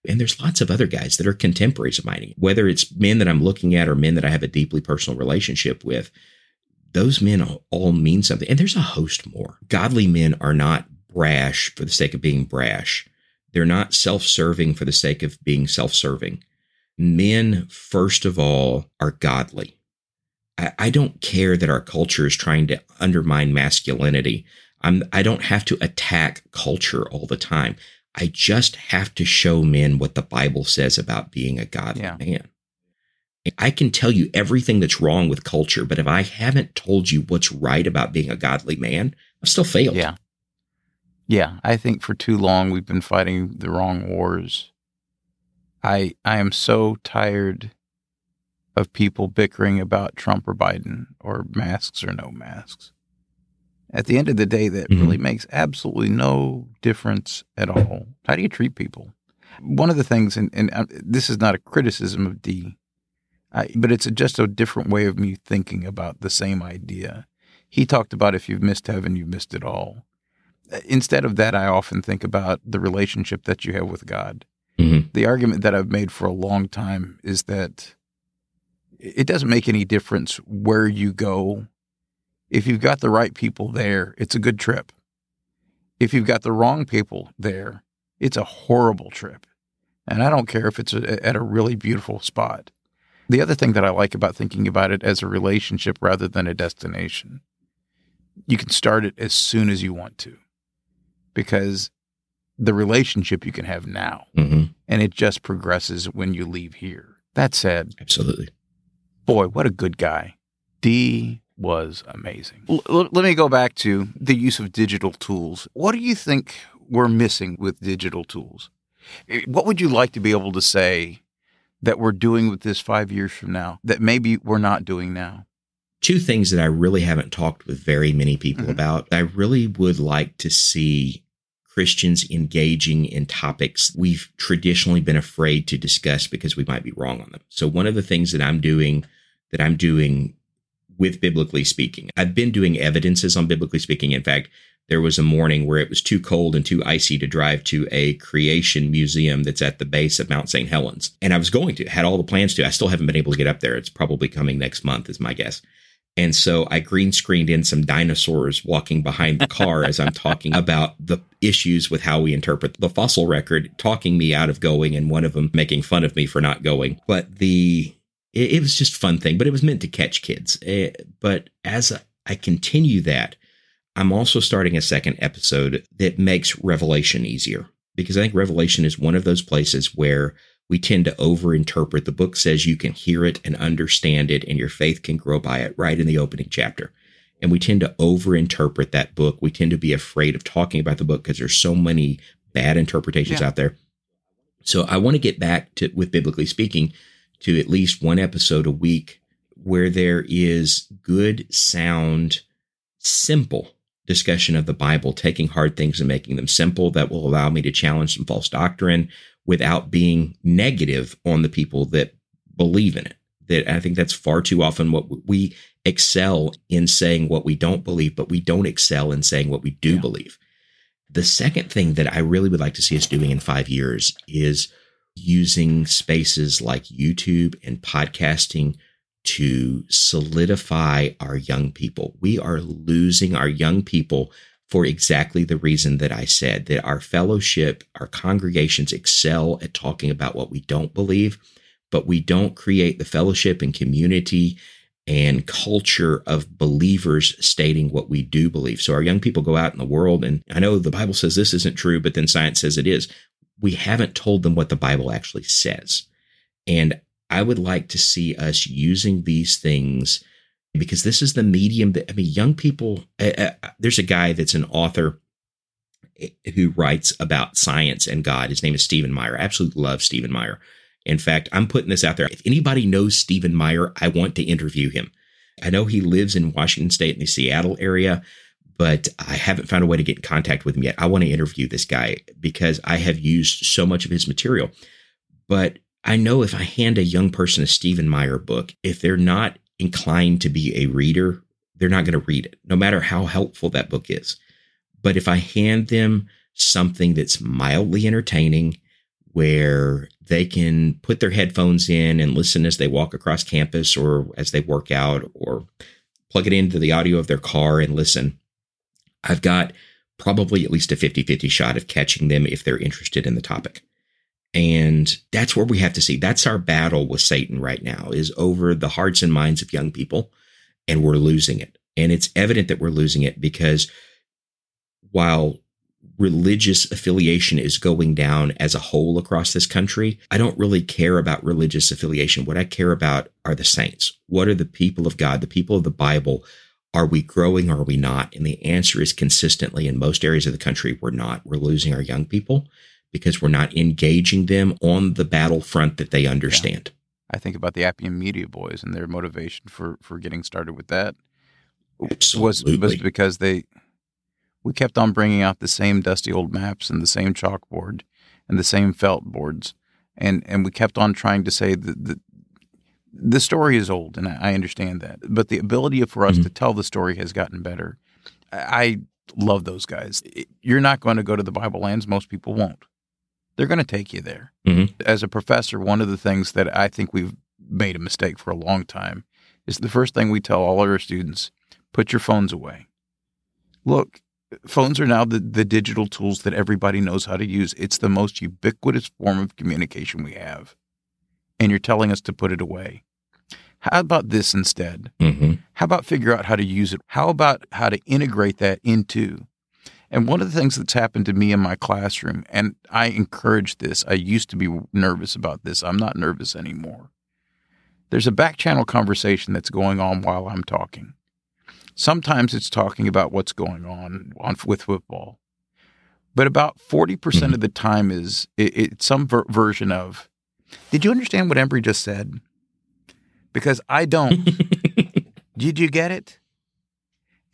Speaker 2: And there's lots of other guys that are contemporaries of mine, whether it's men that I'm looking at or men that I have a deeply personal relationship with. Those men all mean something. And there's a host more. Godly men are not brash for the sake of being brash. They're not self serving for the sake of being self serving. Men, first of all, are godly. I, I, don't care that our culture is trying to undermine masculinity. I'm, I don't have to attack culture all the time. I just have to show men what the Bible says about being a godly yeah. man. I can tell you everything that's wrong with culture, but if I haven't told you what's right about being a godly man, I've still failed.
Speaker 1: Yeah. Yeah, I think for too long we've been fighting the wrong wars. I I am so tired of people bickering about Trump or Biden or masks or no masks. At the end of the day, that mm-hmm. really makes absolutely no difference at all. How do you treat people? One of the things, and, and uh, this is not a criticism of Dee, I, but it's a, just a different way of me thinking about the same idea. He talked about if you've missed heaven, you've missed it all instead of that, I often think about the relationship that you have with God. Mm-hmm. The argument that I've made for a long time is that it doesn't make any difference where you go. If you've got the right people there, it's a good trip. If you've got the wrong people there, it's a horrible trip. And I don't care if it's a, at a really beautiful spot. The other thing that I like about thinking about it as a relationship rather than a destination, you can start it as soon as you want to because the relationship you can have now mm-hmm. and it just progresses when you leave here. That said,
Speaker 2: absolutely.
Speaker 1: Boy, what a good guy. Dee was amazing. L- let me go back to the use of digital tools. What do you think we're missing with digital tools? What would you like to be able to say that we're doing with this five years from now that maybe we're not doing now?
Speaker 2: Two things that I really haven't talked with very many people mm-hmm. about. I really would like to see Christians engaging in topics we've traditionally been afraid to discuss because we might be wrong on them. So one of the things that I'm doing that I'm doing with biblically speaking, I've been doing evidences on biblically speaking. In fact, there was a morning where it was too cold and too icy to drive to a creation museum that's at the base of Mount St. Helens. And I was going to, had all the plans to. I still haven't been able to get up there. It's probably coming next month, is my guess. And so I green screened in some dinosaurs walking behind the car as I'm talking <laughs> about the issues with how we interpret the fossil record, talking me out of going, and one of them making fun of me for not going. But the it, it was just fun thing, but it was meant to catch kids. Eh, but as I continue that, I'm also starting a second episode that makes Revelation easier because I think Revelation is one of those places where we tend to overinterpret. The book says you can hear it and understand it, and your faith can grow by it right in the opening chapter. And we tend to overinterpret that book. We tend to be afraid of talking about the book because there's so many bad interpretations yeah. out there. So I want to get back to, with biblically speaking, to at least one episode a week where there is good, sound, simple discussion of the Bible, taking hard things and making them simple that will allow me to challenge some false doctrine, without being negative on the people that believe in it. That I think that's far too often what we excel in saying what we don't believe, but we don't excel in saying what we do yeah. believe. The second thing that I really would like to see us doing in five years is using spaces like YouTube and podcasting to solidify our young people. We are losing our young people for exactly the reason that I said that our fellowship, our congregations excel at talking about what we don't believe, but we don't create the fellowship and community and culture of believers stating what we do believe. So our young people go out in the world, and I know the Bible says this isn't true, but then science says it is. We haven't told them what the Bible actually says. And I would like to see us using these things because this is the medium that I mean, young people. Uh, uh, there's a guy that's an author eh, who writes about science and God. His name is Stephen Meyer. I absolutely love Stephen Meyer. In fact, I'm putting this out there. If anybody knows Stephen Meyer, I want to interview him. I know he lives in Washington State in the Seattle area, but I haven't found a way to get in contact with him yet. I want to interview this guy because I have used so much of his material. But I know if I hand a young person a Stephen Meyer book, if they're not inclined to be a reader, they're not going to read it, no matter how helpful that book is. But if I hand them something that's mildly entertaining, where they can put their headphones in and listen as they walk across campus or as they work out or plug it into the audio of their car and listen, I've got probably at least a 50 50 shot of catching them if they're interested in the topic. And that's where we have to see. That's our battle with Satan right now is over the hearts and minds of young people. And we're losing it. And it's evident that we're losing it because while religious affiliation is going down as a whole across this country, I don't really care about religious affiliation. What I care about are the saints. What are the people of God, the people of the Bible? Are we growing? Or are we not? And the answer is consistently in most areas of the country, we're not. We're losing our young people because we're not engaging them on the battlefront that they understand.
Speaker 1: Yeah. I think about the Appian Media Boys and their motivation for for getting started with that
Speaker 2: Absolutely.
Speaker 1: was was because they we kept on bringing out the same dusty old maps and the same chalkboard and the same felt boards and and we kept on trying to say that the the story is old and I understand that but the ability for us mm-hmm. to tell the story has gotten better I love those guys you're not going to go to the Bible lands most people won't they're going to take you there. Mm-hmm. As a professor, one of the things that I think we've made a mistake for a long time is the first thing we tell all our students put your phones away. Look, phones are now the, the digital tools that everybody knows how to use. It's the most ubiquitous form of communication we have. And you're telling us to put it away. How about this instead? Mm-hmm. How about figure out how to use it? How about how to integrate that into and one of the things that's happened to me in my classroom, and I encourage this, I used to be nervous about this. I'm not nervous anymore. There's a back channel conversation that's going on while I'm talking. Sometimes it's talking about what's going on, on with football. But about 40% mm-hmm. of the time is it, it's some ver- version of, did you understand what Embry just said? Because I don't. <laughs> did you get it?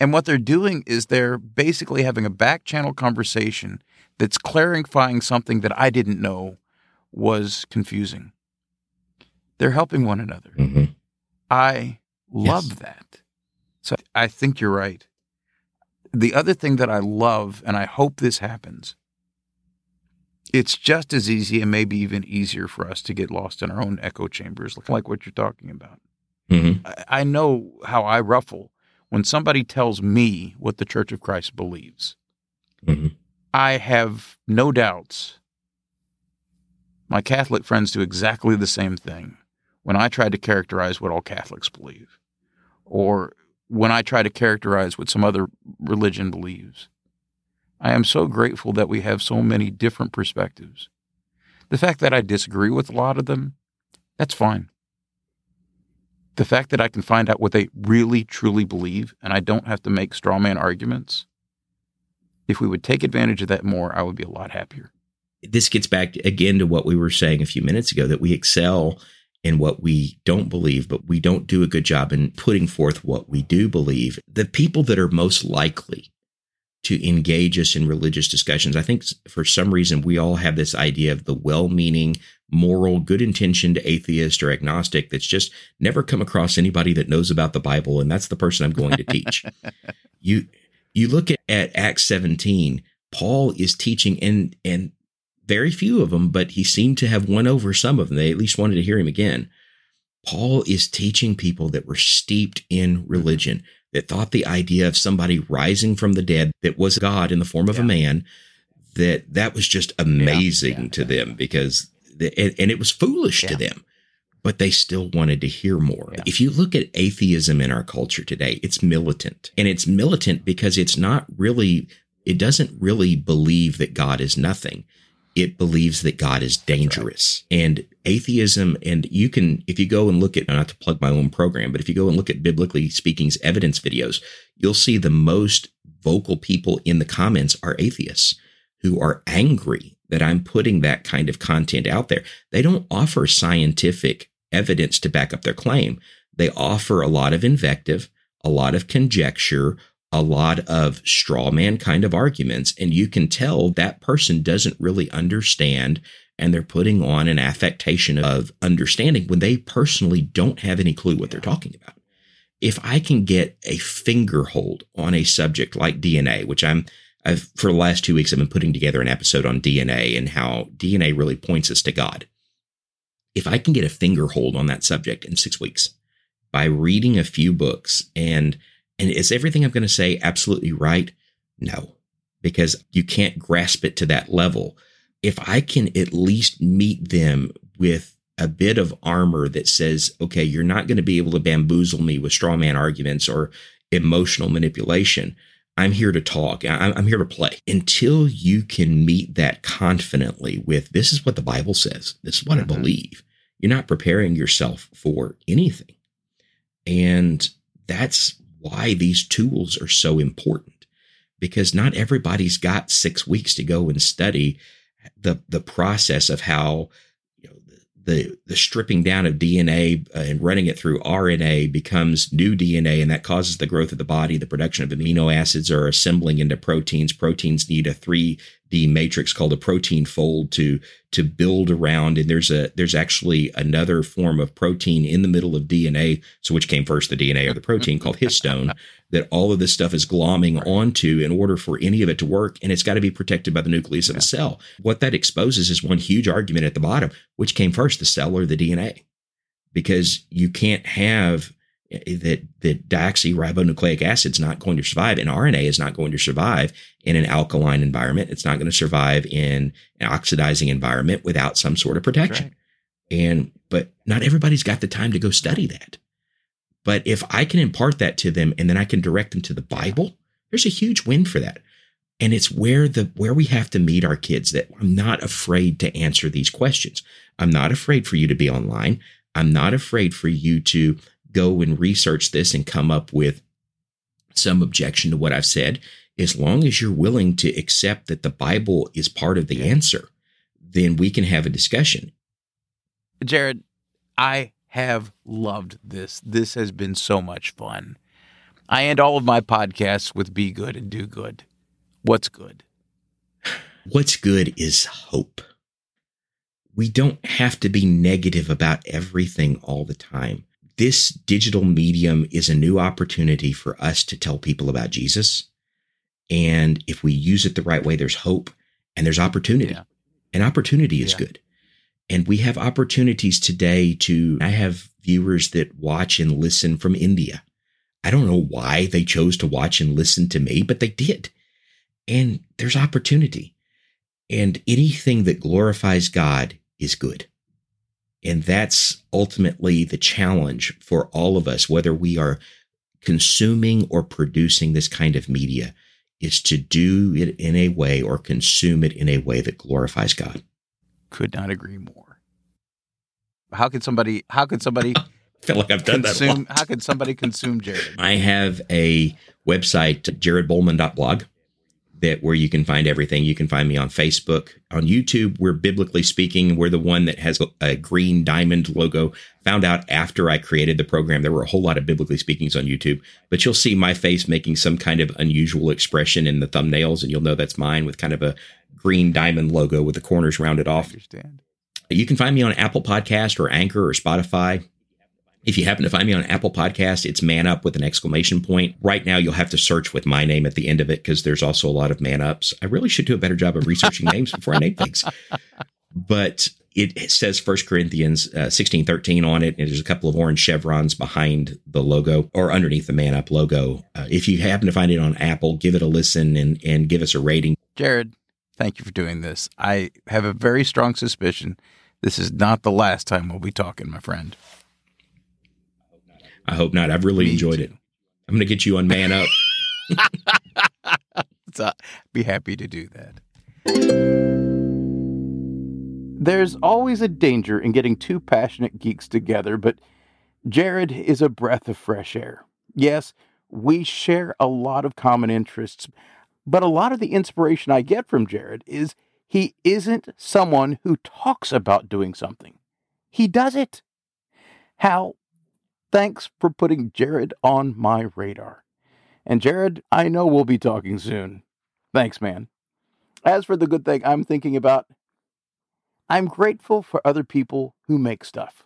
Speaker 1: And what they're doing is they're basically having a back channel conversation that's clarifying something that I didn't know was confusing. They're helping one another. Mm-hmm. I love yes. that. So I think you're right. The other thing that I love, and I hope this happens, it's just as easy and maybe even easier for us to get lost in our own echo chambers, like what you're talking about. Mm-hmm. I, I know how I ruffle when somebody tells me what the Church of Christ believes, mm-hmm. I have no doubts. My Catholic friends do exactly the same thing when I try to characterize what all Catholics believe, or when I try to characterize what some other religion believes. I am so grateful that we have so many different perspectives. The fact that I disagree with a lot of them, that's fine the fact that I can find out what they really truly believe and I don't have to make straw man arguments, if we would take advantage of that more, I would be a lot happier.
Speaker 2: This gets back again to what we were saying a few minutes ago that we excel in what we don't believe, but we don't do a good job in putting forth what we do believe. The people that are most likely to engage us in religious discussions. I think for some reason we all have this idea of the well meaning, moral, good intentioned atheist or agnostic that's just never come across anybody that knows about the Bible, and that's the person I'm going to teach. <laughs> you you look at, at Acts 17, Paul is teaching and and very few of them, but he seemed to have won over some of them. They at least wanted to hear him again. Paul is teaching people that were steeped in religion that thought the idea of somebody rising from the dead that was God in the form of yeah. a man, that that was just amazing yeah, yeah, to them because, the, and, and, it was foolish to them, but they still wanted to hear more. If you look at atheism in our culture today, it's militant and it's militant because it's not really, it doesn't really believe that God is nothing. It believes that God is dangerous. Right. And atheism, and you can, if you go and look at, not to plug my own program, but if you go and look at Biblically Speaking's evidence videos, you'll see the most vocal people in the comments are atheists who are angry that I'm putting that kind of content out there. They don't offer scientific evidence to back up their claim. They offer a lot of invective, a lot of conjecture, a lot of straw man kind of arguments. And you can tell that person doesn't really understand and they're putting on an affectation of understanding when they personally don't have any clue what they're talking about. If I can get a finger hold on a subject like DNA, which I'm I've for the last two weeks I've been putting together an episode on DNA and how DNA really points us to God. If I can get a finger hold on that subject in six weeks by reading a few books and and is everything I'm going to say absolutely right? No, because you can't grasp it to that level. If I can at least meet them with a bit of armor that says, okay, you're not going to be able to bamboozle me with straw man arguments or emotional manipulation. I'm here to talk. I'm here to play. Until you can meet that confidently with this is what the Bible says, this is what mm-hmm. I believe, you're not preparing yourself for anything. And that's why these tools are so important because not everybody's got six weeks to go and study the the process of how you know, the the stripping down of DNA uh, and running it through RNA becomes new DNA, and that causes the growth of the body. The production of amino acids are assembling into proteins. Proteins need a three D matrix called a protein fold to to build around. And there's a there's actually another form of protein in the middle of DNA so which came first the DNA or the protein called histone <laughs> that all of this stuff is glomming onto in order for any of it to work. And it's got to be protected by the nucleus of a cell. What that exposes is one huge argument at the bottom which came first the cell or the DNA because you can't have Eh, that that deoxyribonucleic acid is not going to survive and RNA is not going to survive in an alkaline environment. It's not going to survive in an oxidizing environment without some sort of protection. Right. And but not everybody's got the time to go study that. But if I can impart that to them and then I can direct them to the Bible, there's a huge win for that. And it's where the where we have to meet our kids that I'm not afraid to answer these questions. I'm not afraid for you to be online. I'm not afraid for you to go and research this and come up with some objection to what I've said, as long as you're willing to accept that the Bible is part of the answer, then we can have a discussion.
Speaker 1: Jared, I have loved this. This has been so much fun. I end all of my podcasts with be good and do good. What's good?
Speaker 2: What's good is hope. We don't have to be negative about everything all the time this digital medium is a new opportunity for us to tell people about Jesus. And if we use it the right way, there's hope and there's opportunity. Yeah. And opportunity is yeah. good. And we have opportunities today to, I have viewers that watch and listen from India. I don't know why they chose to watch and listen to me, but they did. And there's opportunity. And anything that glorifies God is good. And that's ultimately the challenge for all of us, whether we are consuming or producing this kind of media, is to do it in a way or consume it in a way that glorifies God.
Speaker 1: Could not agree more. How could somebody, how could somebody <laughs>
Speaker 2: I feel like I've done
Speaker 1: consume,
Speaker 2: that.
Speaker 1: How could somebody consume Jared?
Speaker 2: I have a website, jaredbolman.blog that where you can find everything. You can find me on Facebook, on YouTube. We're biblically speaking. We're the one that has a green diamond logo. Found out after I created the program, there were a whole lot of biblically speakings on YouTube, but you'll see my face making some kind of unusual expression in the thumbnails, and you'll know that's mine with kind of a green diamond logo with the corners rounded off. You can find me on Apple Podcast or Anchor or Spotify. If you happen to find me on Apple Podcast, it's Man Up with an exclamation point. Right now, you'll have to search with my name at the end of it because there's also a lot of Man Ups. I really should do a better job of researching names before I name things. <laughs> But it says First Corinthians uh, 16, 13 on it. And there's a couple of orange chevrons behind the logo or underneath the Man Up logo. Uh, if you happen to find it on Apple, give it a listen and, and give us a rating.
Speaker 1: Jared, thank you for doing this. I have a very strong suspicion this is not the last time we'll be talking, my friend.
Speaker 2: I hope not. I've really enjoyed it. I'm going to get you on Man Up. <laughs>
Speaker 1: so, be happy to do that. There's always a danger in getting two passionate geeks together, but Jared is a breath of fresh air. Yes, we share a lot of common interests, but a lot of the inspiration I get from Jared is he isn't someone who talks about doing something, he does it. Hal, thanks for putting Jared on my radar. And Jared, I know we'll be talking soon. Thanks, man. As for the good thing I'm thinking about, I'm grateful for other people who make stuff.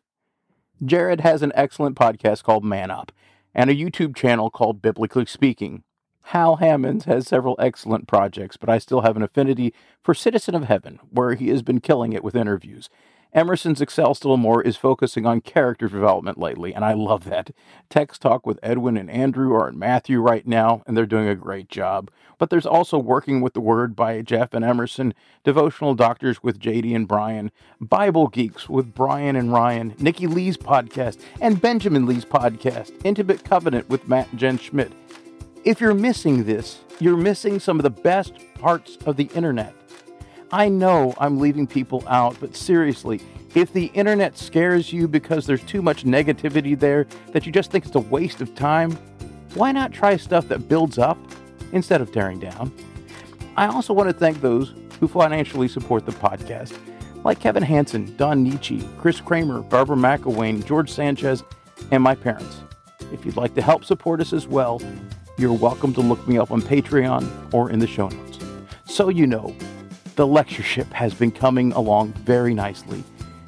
Speaker 1: Jared has an excellent podcast called Man Up and a YouTube channel called Biblically Speaking. Hal Hammons has several excellent projects, but I still have an affinity for Citizen of Heaven, where he has been killing it with interviews. Emerson's Excel Still More is focusing on character development lately, and I love that. Text Talk with Edwin and Andrew are in Matthew right now, and they're doing a great job. But there's also Working with the Word by Jeff and Emerson, Devotional Doctors with JD and Brian, Bible Geeks with Brian and Ryan, Nikki Lee's podcast, and Benjamin Lee's podcast, Intimate Covenant with Matt and Jen Schmidt. If you're missing this, you're missing some of the best parts of the internet. I know I'm leaving people out, but seriously, if the internet scares you because there's too much negativity there that you just think it's a waste of time, why not try stuff that builds up instead of tearing down? I also want to thank those who financially support the podcast, like Kevin Hanson, Don Nietzsche, Chris Kramer, Barbara McElwain, George Sanchez, and my parents. If you'd like to help support us as well, you're welcome to look me up on Patreon or in the show notes. So you know, the lectureship has been coming along very nicely,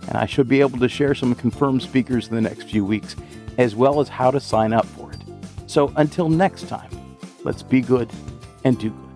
Speaker 1: and I should be able to share some confirmed speakers in the next few weeks, as well as how to sign up for it. So until next time, let's be good and do good.